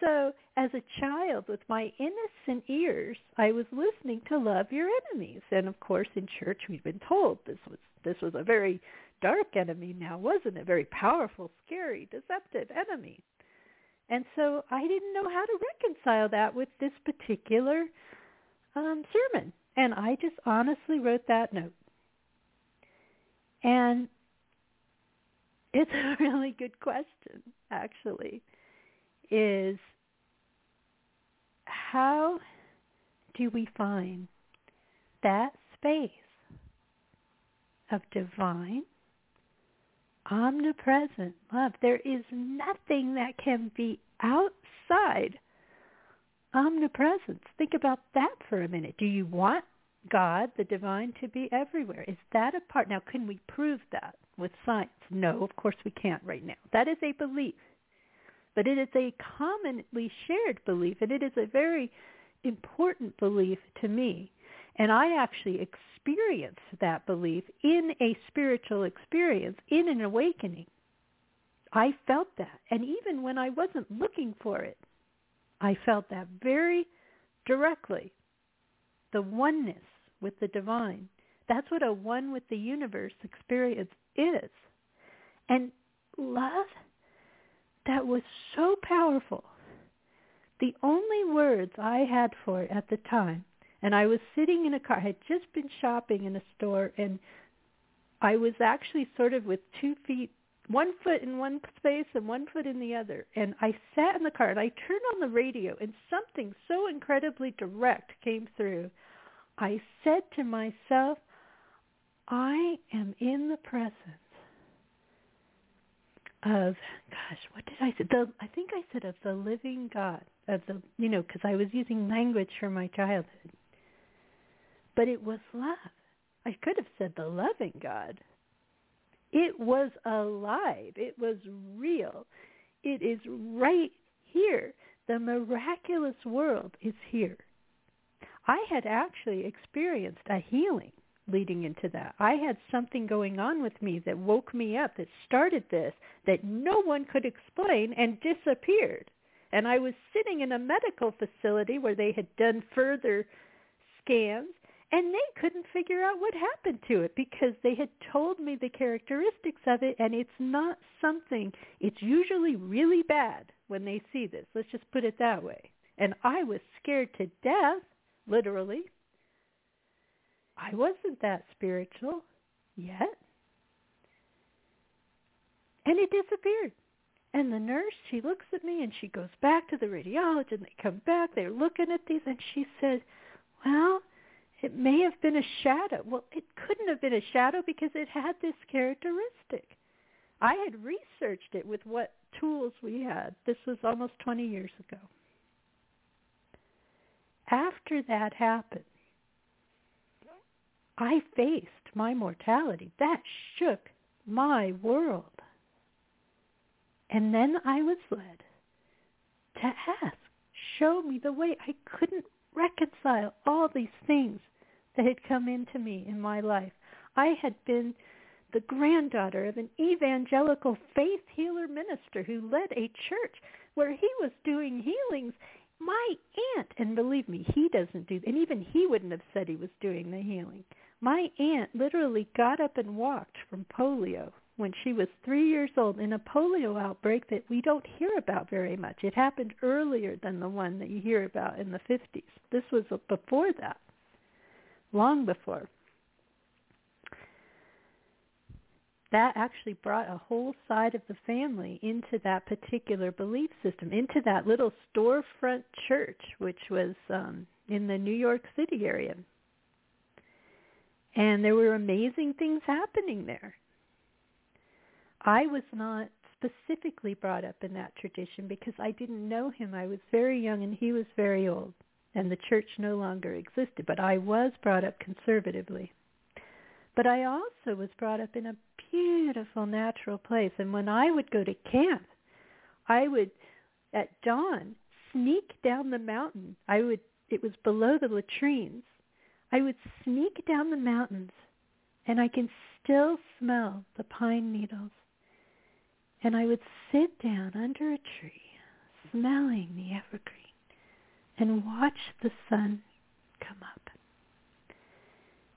S1: So as a child with my innocent ears, I was listening to love your enemies. And of course in church we've been told this was this was a very dark enemy now, wasn't it? Very powerful, scary, deceptive enemy. And so I didn't know how to reconcile that with this particular um, sermon. And I just honestly wrote that note. And it's [laughs] a really good question, actually, is how do we find that space of divine, omnipresent love? There is nothing that can be outside omnipresence. Think about that for a minute. Do you want God, the divine, to be everywhere? Is that a part? Now, can we prove that with science? No, of course we can't right now. That is a belief. But it is a commonly shared belief, and it is a very important belief to me. And I actually experienced that belief in a spiritual experience, in an awakening. I felt that. And even when I wasn't looking for it, I felt that very directly. The oneness with the divine. That's what a one with the universe experience is. And love that was so powerful. The only words I had for it at the time, and I was sitting in a car, I had just been shopping in a store, and I was actually sort of with two feet, one foot in one space and one foot in the other. And I sat in the car and I turned on the radio and something so incredibly direct came through. I said to myself, I am in the presence of gosh, what did I say? The I think I said of the living God of the you know because I was using language from my childhood, but it was love. I could have said the loving God. It was alive. It was real. It is right here. The miraculous world is here. I had actually experienced a healing leading into that. I had something going on with me that woke me up, that started this, that no one could explain and disappeared. And I was sitting in a medical facility where they had done further scans and they couldn't figure out what happened to it because they had told me the characteristics of it and it's not something, it's usually really bad when they see this. Let's just put it that way. And I was scared to death, literally, I wasn't that spiritual yet. And it disappeared. And the nurse, she looks at me and she goes back to the radiologist and they come back, they're looking at these and she says well, it may have been a shadow. Well, it couldn't have been a shadow because it had this characteristic. I had researched it with what tools we had. This was almost 20 years ago. After that happened, I faced my mortality. That shook my world. And then I was led to ask, show me the way. I couldn't reconcile all these things that had come into me in my life. I had been the granddaughter of an evangelical faith healer minister who led a church where he was doing healings. My aunt, and believe me, he doesn't do, and even he wouldn't have said he was doing the healing. My aunt literally got up and walked from polio when she was three years old in a polio outbreak that we don't hear about very much. It happened earlier than the one that you hear about in the 50s. This was before that, long before. that actually brought a whole side of the family into that particular belief system, into that little storefront church, which was um, in the New York City area. And there were amazing things happening there. I was not specifically brought up in that tradition because I didn't know him. I was very young and he was very old, and the church no longer existed. But I was brought up conservatively. But I also was brought up in a beautiful natural place. And when I would go to camp, I would, at dawn, sneak down the mountain. I would, it was below the latrines. I would sneak down the mountains and I can still smell the pine needles. And I would sit down under a tree, smelling the evergreen, and watch the sun come up.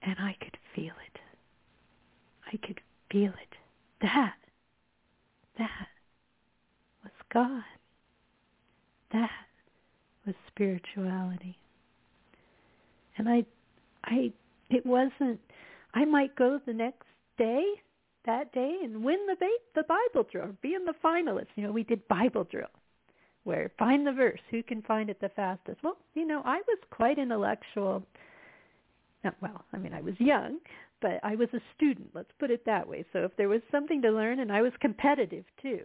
S1: And I could feel it. I could feel it. That, that was God. That was spirituality. And I, I, it wasn't, I might go the next day, that day, and win the, bait the Bible drill, be in the finalists. You know, we did Bible drill where find the verse, who can find it the fastest. Well, you know, I was quite intellectual. Not, well, I mean, I was young, but I was a student, let's put it that way. So if there was something to learn, and I was competitive too.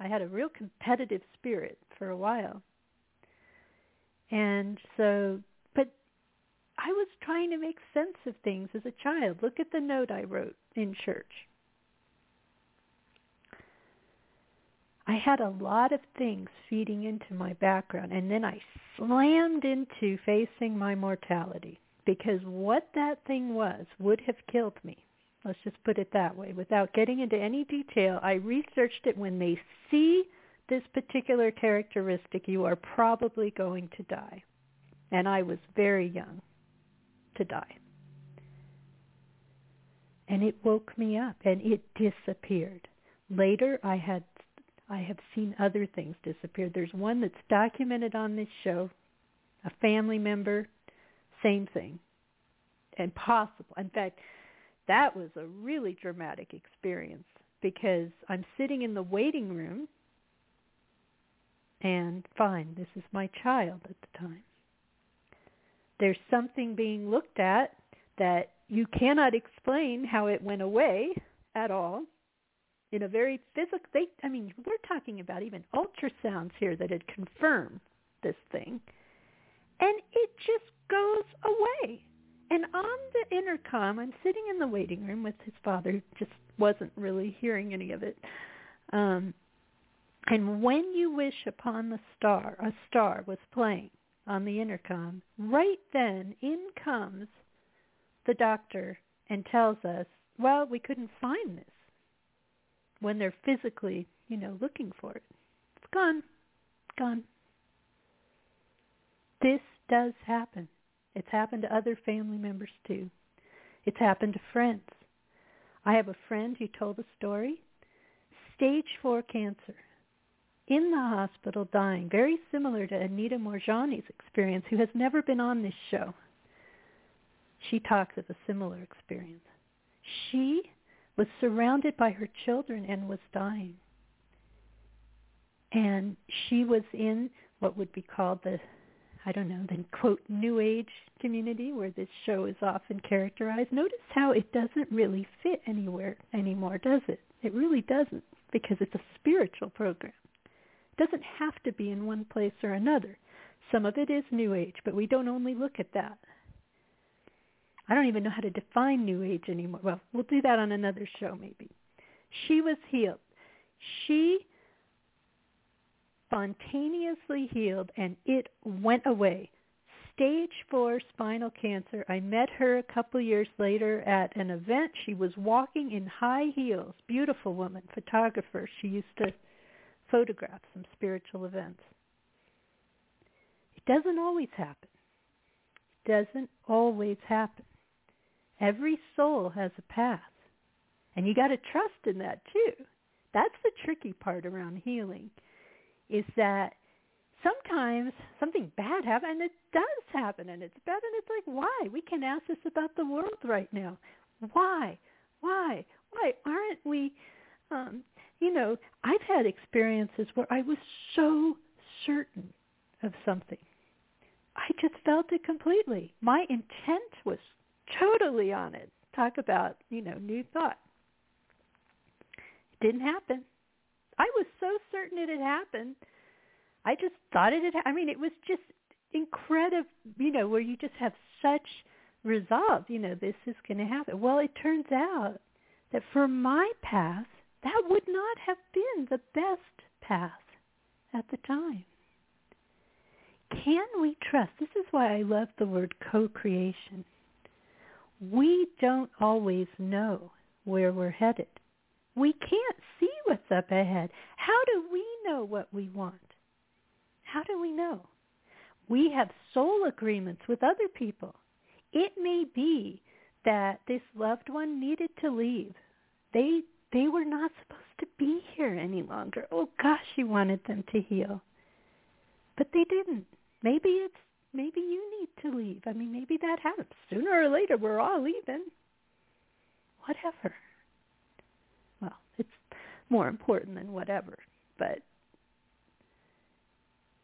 S1: I had a real competitive spirit for a while. And so, but I was trying to make sense of things as a child. Look at the note I wrote in church. I had a lot of things feeding into my background, and then I slammed into facing my mortality because what that thing was would have killed me. Let's just put it that way. Without getting into any detail, I researched it. When they see this particular characteristic, you are probably going to die. And I was very young to die. And it woke me up and it disappeared. Later I had I have seen other things disappear. There's one that's documented on this show. A family member same thing. Impossible. In fact, that was a really dramatic experience because I'm sitting in the waiting room and fine, this is my child at the time. There's something being looked at that you cannot explain how it went away at all in a very physical they I mean we're talking about even ultrasounds here that had confirmed this thing and it just goes away. And on the intercom, I'm sitting in the waiting room with his father, just wasn't really hearing any of it. Um, and when you wish upon the star, a star was playing on the intercom. Right then, in comes the doctor and tells us, well, we couldn't find this when they're physically, you know, looking for it. It's gone. Gone. This does happen. It's happened to other family members too. It's happened to friends. I have a friend who told a story, stage four cancer, in the hospital dying, very similar to Anita Moorjani's experience, who has never been on this show. She talks of a similar experience. She was surrounded by her children and was dying. And she was in what would be called the I don't know, the quote new age community where this show is often characterized. Notice how it doesn't really fit anywhere anymore, does it? It really doesn't because it's a spiritual program. It doesn't have to be in one place or another. Some of it is new age, but we don't only look at that. I don't even know how to define new age anymore. Well, we'll do that on another show maybe. She was healed. She spontaneously healed and it went away. Stage 4 spinal cancer. I met her a couple years later at an event. She was walking in high heels. Beautiful woman, photographer. She used to photograph some spiritual events. It doesn't always happen. It doesn't always happen. Every soul has a path. And you got to trust in that too. That's the tricky part around healing is that sometimes something bad happens, and it does happen, and it's bad, and it's like, why? We can ask this about the world right now. Why? Why? why aren't we um you know i've had experiences where i was so certain of something i just felt it completely my intent was totally on it talk about you know new thought it didn't happen i was so certain it had happened i just thought it had i mean it was just incredible you know where you just have such resolve you know this is going to happen well it turns out that for my path, that would not have been the best path at the time. Can we trust? This is why I love the word co-creation. We don't always know where we're headed. We can't see what's up ahead. How do we know what we want? How do we know? We have soul agreements with other people. It may be that this loved one needed to leave they they were not supposed to be here any longer. Oh gosh, you wanted them to heal. But they didn't. Maybe it's maybe you need to leave. I mean, maybe that happens. Sooner or later we're all leaving. Whatever. Well, it's more important than whatever, but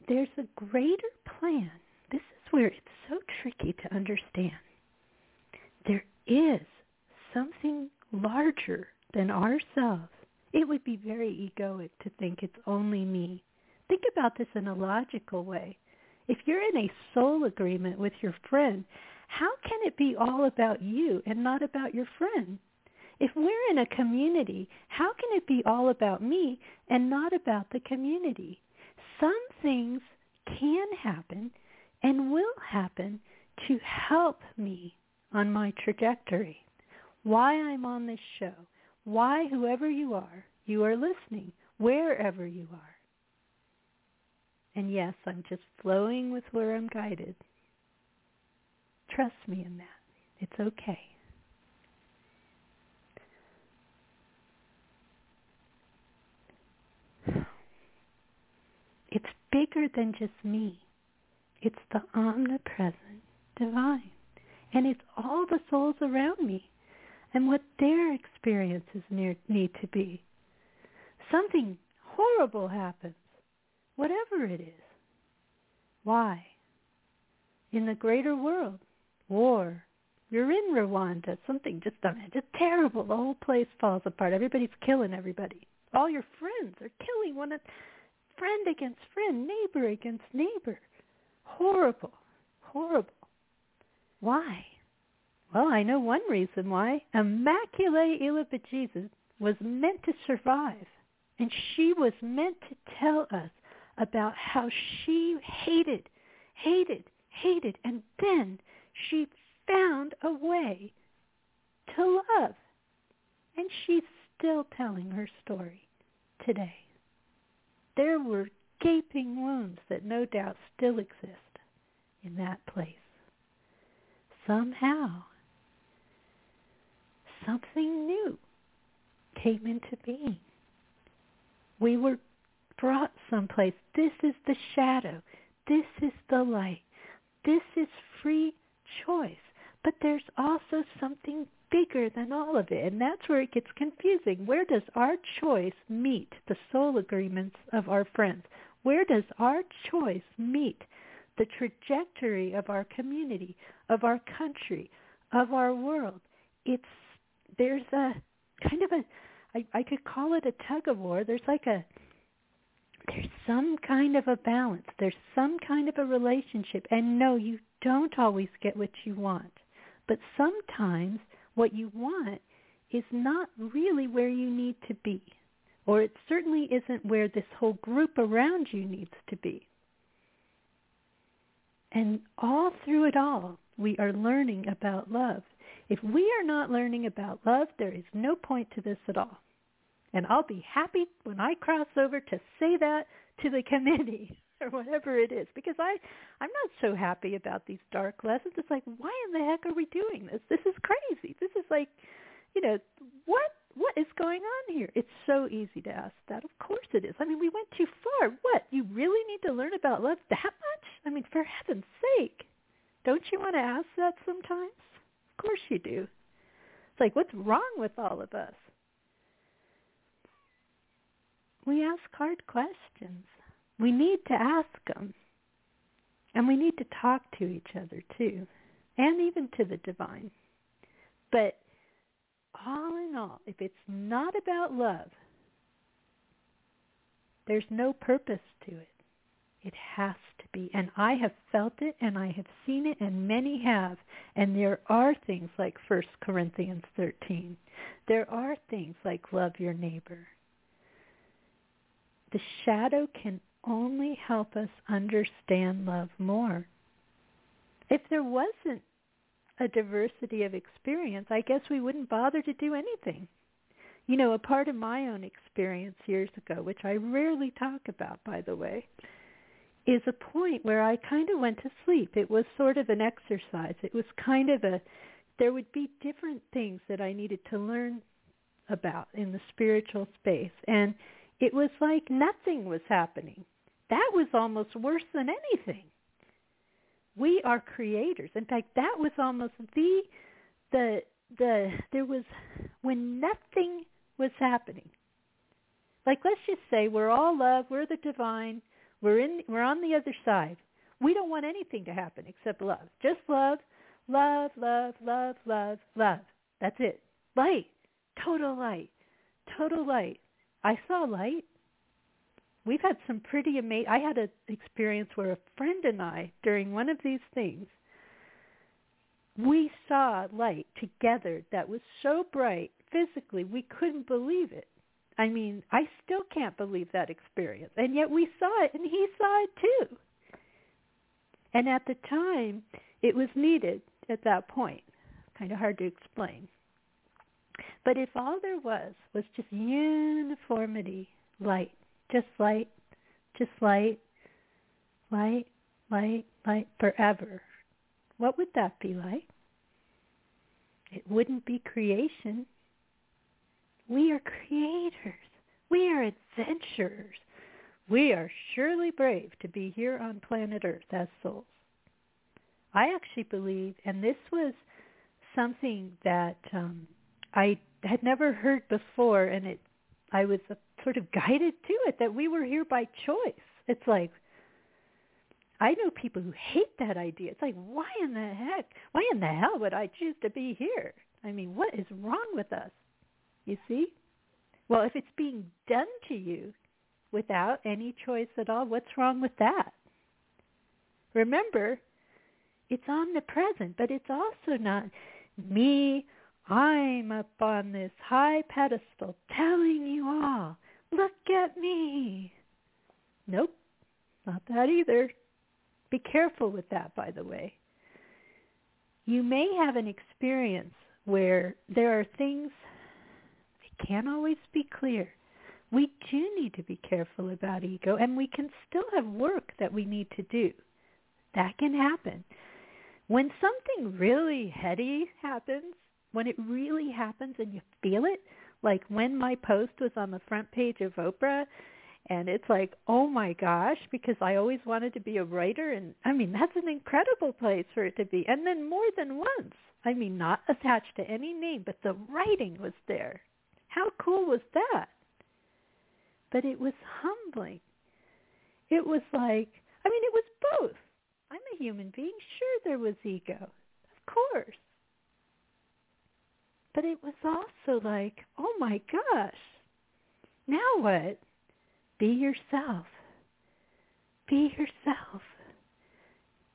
S1: there's a greater plan. This is where it's so tricky to understand. There is something larger than ourselves. It would be very egoic to think it's only me. Think about this in a logical way. If you're in a soul agreement with your friend, how can it be all about you and not about your friend? If we're in a community, how can it be all about me and not about the community? Some things can happen and will happen to help me on my trajectory. Why I'm on this show, why, whoever you are, you are listening, wherever you are. And yes, I'm just flowing with where I'm guided. Trust me in that. It's okay. It's bigger than just me. It's the omnipresent divine. And it's all the souls around me and what their experiences need to be. Something horrible happens, whatever it is. Why? In the greater world, war. You're in Rwanda. Something just I just terrible. The whole place falls apart. Everybody's killing everybody. All your friends are killing one another. Friend against friend, neighbor against neighbor. Horrible. Horrible. Why? Well, I know one reason why. Immaculée Jesus was meant to survive. And she was meant to tell us about how she hated, hated, hated, and then she found a way to love. And she's still telling her story today. There were gaping wounds that no doubt still exist in that place. Somehow, something new came into being. We were brought someplace. This is the shadow. This is the light. This is free choice. But there's also something bigger than all of it. And that's where it gets confusing. Where does our choice meet the soul agreements of our friends? Where does our choice meet the trajectory of our community, of our country, of our world? It's there's a kind of a I, I could call it a tug of war. There's like a there's some kind of a balance. There's some kind of a relationship. And no, you don't always get what you want. But sometimes what you want is not really where you need to be. Or it certainly isn't where this whole group around you needs to be. And all through it all, we are learning about love. If we are not learning about love, there is no point to this at all. And I'll be happy when I cross over to say that to the [laughs] committee or whatever it is because I I'm not so happy about these dark lessons. It's like why in the heck are we doing this? This is crazy. This is like, you know, what what is going on here? It's so easy to ask that. Of course it is. I mean, we went too far. What? You really need to learn about love that much? I mean, for heaven's sake. Don't you want to ask that sometimes? Of course you do. It's like, what's wrong with all of us? We ask hard questions. We need to ask them. And we need to talk to each other too, and even to the divine. But all in all, if it's not about love, there's no purpose to it. It has to be. And I have felt it and I have seen it and many have. And there are things like 1 Corinthians 13. There are things like love your neighbor. The shadow can only help us understand love more. If there wasn't a diversity of experience, I guess we wouldn't bother to do anything. You know, a part of my own experience years ago, which I rarely talk about, by the way, is a point where I kind of went to sleep. It was sort of an exercise. It was kind of a, there would be different things that I needed to learn about in the spiritual space. And it was like nothing was happening. That was almost worse than anything. We are creators. In fact, that was almost the the the there was when nothing was happening. Like let's just say we're all love, we're the divine, we're in we're on the other side. We don't want anything to happen except love. Just love, love, love, love, love, love. That's it. Light. Total light. Total light. I saw light. We've had some pretty amazing. I had an experience where a friend and I, during one of these things, we saw light together that was so bright physically we couldn't believe it. I mean, I still can't believe that experience. And yet we saw it and he saw it too. And at the time, it was needed at that point. Kind of hard to explain. But if all there was was just uniformity, light, just light, just light, light, light, light forever, what would that be like? It wouldn't be creation. We are creators. We are adventurers. We are surely brave to be here on planet Earth as souls. I actually believe, and this was something that um, I had never heard before, and it I was sort of guided to it that we were here by choice. It's like I know people who hate that idea. It's like, why in the heck, why in the hell would I choose to be here? I mean, what is wrong with us? You see? Well, if it's being done to you without any choice at all, what's wrong with that? Remember, it's omnipresent, but it's also not me. I'm up on this high pedestal telling you all, look at me. Nope, not that either. Be careful with that, by the way. You may have an experience where there are things that can't always be clear. We do need to be careful about ego, and we can still have work that we need to do. That can happen. When something really heady happens, when it really happens and you feel it, like when my post was on the front page of Oprah and it's like, oh my gosh, because I always wanted to be a writer and I mean, that's an incredible place for it to be. And then more than once. I mean, not attached to any name, but the writing was there. How cool was that? But it was humbling. It was like, I mean, it was both. I'm a human being. Sure, there was ego. Of course. But it was also like, oh my gosh, now what? Be yourself. Be yourself.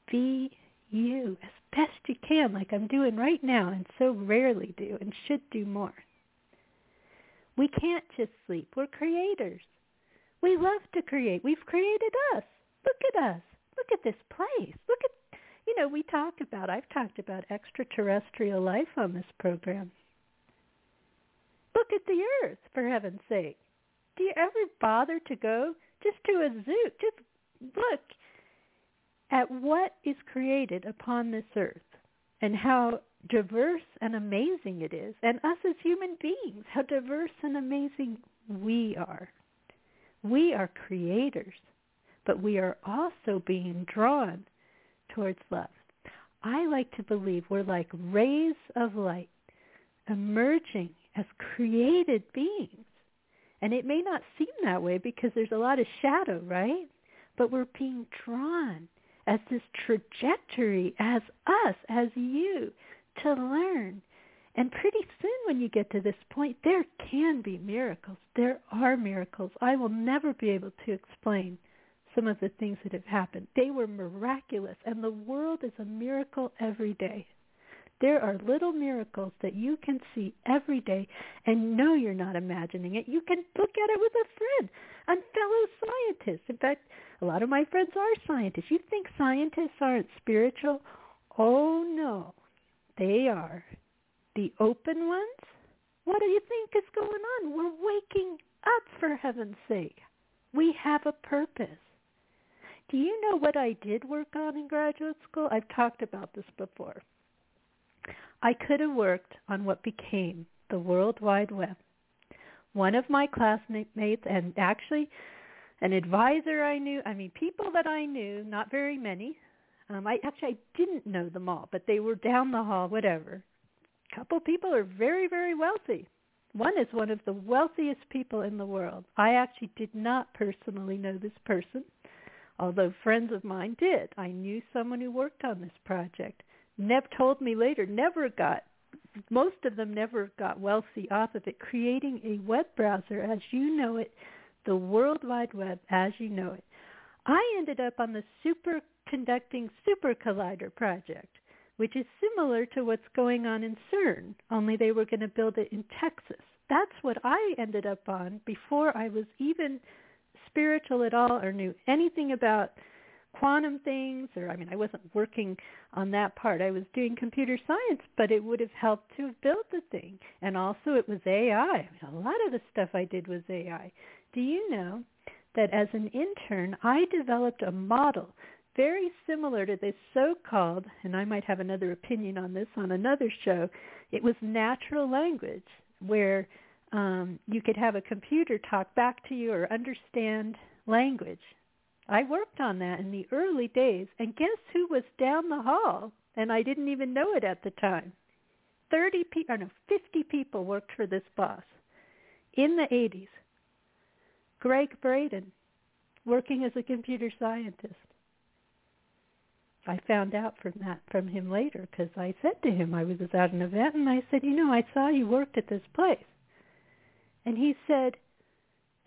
S1: Be you as best you can, like I'm doing right now and so rarely do and should do more. We can't just sleep. We're creators. We love to create. We've created us. Look at us. Look at this place. Look at, you know, we talk about, I've talked about extraterrestrial life on this program. Look at the earth, for heaven's sake do you ever bother to go just to a zoo? Just look at what is created upon this earth and how diverse and amazing it is. And us as human beings, how diverse and amazing we are. We are creators, but we are also being drawn towards love. I like to believe we're like rays of light emerging as created beings And it may not seem that way because there's a lot of shadow, right? But we're being drawn as this trajectory, as us, as you, to learn. And pretty soon when you get to this point, there can be miracles. There are miracles. I will never be able to explain some of the things that have happened. They were miraculous, and the world is a miracle every day. There are little miracles that you can see every day and know you're not imagining it. You can look at it with a friend, a fellow scientist. In fact, a lot of my friends are scientists. You think scientists aren't spiritual? Oh no, they are. The open ones? What do you think is going on? We're waking up for heaven's sake. We have a purpose. Do you know what I did work on in graduate school? I've talked about this before. I could have worked on what became the World Wide Web. One of my classmates, and actually an advisor I knew, I mean people that I knew, not very many. Um, I actually I didn't know them all, but they were down the hall, whatever. A couple people are very, very wealthy. One is one of the wealthiest people in the world. I actually did not personally know this person although friends of mine did. I knew someone who worked on this project. Nev told me later, never got, most of them never got wealthy off of it, creating a web browser as you know it, the World Wide Web as you know it. I ended up on the superconducting super collider project, which is similar to what's going on in CERN, only they were going to build it in Texas. That's what I ended up on before I was even spiritual at all or knew anything about quantum things or I mean I wasn't working on that part. I was doing computer science, but it would have helped to have built the thing. And also it was AI. I mean, a lot of the stuff I did was AI. Do you know that as an intern I developed a model very similar to this so-called, and I might have another opinion on this on another show, it was natural language where um, you could have a computer talk back to you or understand language. I worked on that in the early days, and guess who was down the hall? And I didn't even know it at the time. Thirty people, no, fifty people worked for this boss in the '80s. Gregg Braden, working as a computer scientist. I found out from that from him later because I said to him I was at an event and I said, you know, I saw you worked at this place. And he said,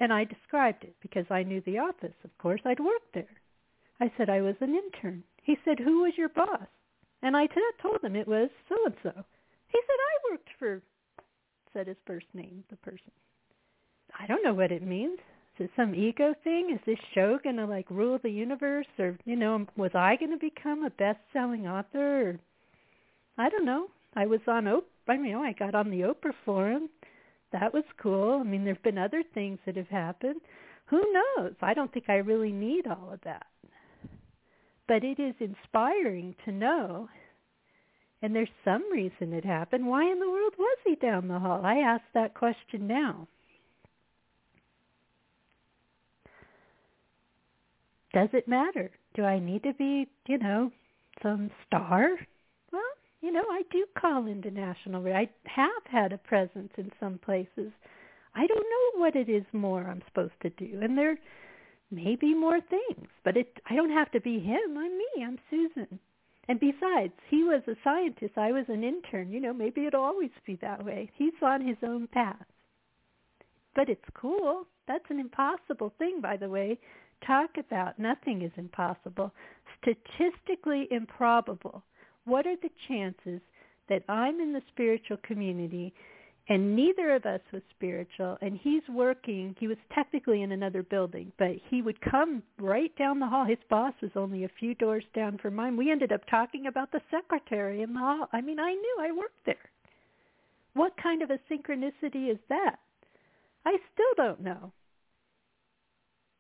S1: and I described it because I knew the office. Of course, I'd worked there. I said I was an intern. He said, who was your boss? And I told him it was so-and-so. He said, I worked for, said his first name, the person. I don't know what it means. Is it some ego thing? Is this show going to like rule the universe? Or, you know, was I going to become a best-selling author? Or, I don't know. I was on Oprah. I mean, I got on the Oprah forum that was cool. I mean, there've been other things that have happened. Who knows? I don't think I really need all of that. But it is inspiring to know. And there's some reason it happened. Why in the world was he down the hall? I ask that question now. Does it matter? Do I need to be, you know, some star? You know, I do call into national. I have had a presence in some places. I don't know what it is more I'm supposed to do, and there may be more things, but it. I don't have to be him. I'm me. I'm Susan. And besides, he was a scientist. I was an intern. You know, maybe it'll always be that way. He's on his own path. But it's cool. That's an impossible thing, by the way. Talk about nothing is impossible. Statistically improbable what are the chances that I'm in the spiritual community and neither of us was spiritual and he's working he was technically in another building but he would come right down the hall. His boss was only a few doors down from mine. We ended up talking about the secretary in the hall. I mean i knew i worked there. What kind of a synchronicity is that? I still don't know.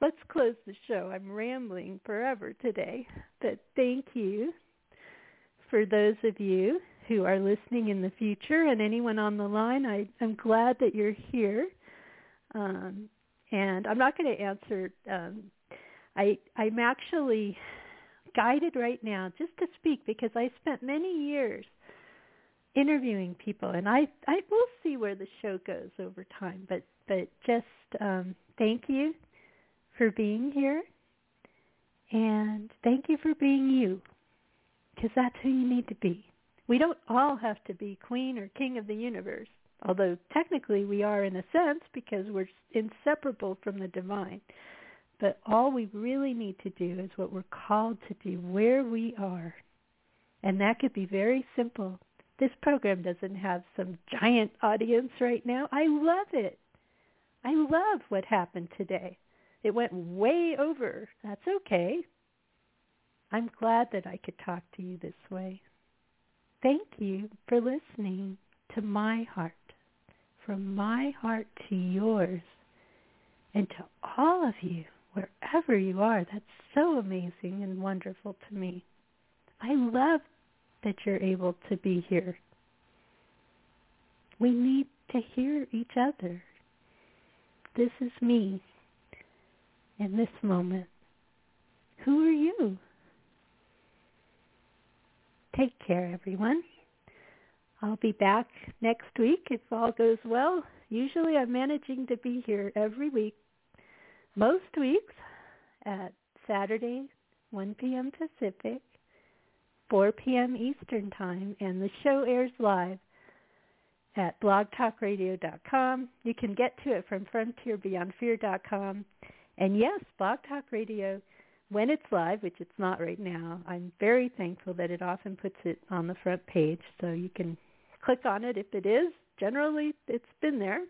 S1: Let's close the show. I'm rambling forever today but thank you for those of you who are listening in the future and anyone on the line, I, I'm glad that you're here. Um, and I'm not going to answer. Um, I, I'm actually guided right now just to speak because I spent many years interviewing people, and I I will see where the show goes over time. But but just um, thank you for being here. And thank you for being you, because that's who you need to be. We don't all have to be queen or king of the universe, although technically we are in a sense because we're inseparable from the divine. But all we really need to do is what we're called to do where we are. And that could be very simple. This program doesn't have some giant audience right now. I love it. I love what happened today. It went way over. That's okay. I'm glad that I could talk to you this way. Thank you for listening to my heart, from my heart to yours, and to all of you, wherever you are. That's so amazing and wonderful to me. I love that you're able to be here. We need to hear each other. This is me in this moment. Who are you? Take care, everyone. I'll be back next week if all goes well. Usually I'm managing to be here every week, most weeks at Saturday, 1 p.m. Pacific, 4 p.m. Eastern Time, and the show airs live at blogtalkradio.com. You can get to it from frontierbeyondfear.com. And yes, Blog Talk Radio, when it's live, which it's not right now, I'm very thankful that it often puts it on the front page so you can click on it if it is. Generally, it's been there.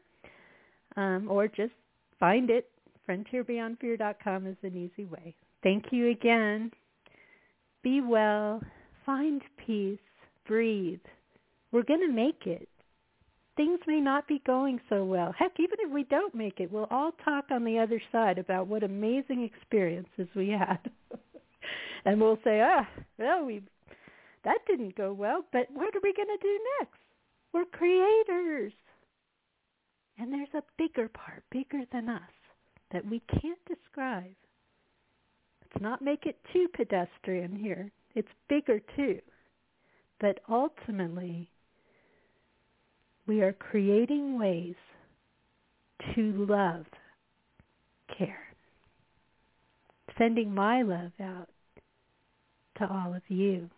S1: Um, or just find it. FrontierBeyondFear.com is an easy way. Thank you again. Be well. Find peace. Breathe. We're going to make it things may not be going so well. Heck, even if we don't make it, we'll all talk on the other side about what amazing experiences we had. [laughs] and we'll say, ah, well, we that didn't go well, but what are we going to do next? We're creators. And there's a bigger part, bigger than us, that we can't describe. Let's not make it too pedestrian here. It's bigger too. But ultimately, we are creating ways to love care. Sending my love out to all of you.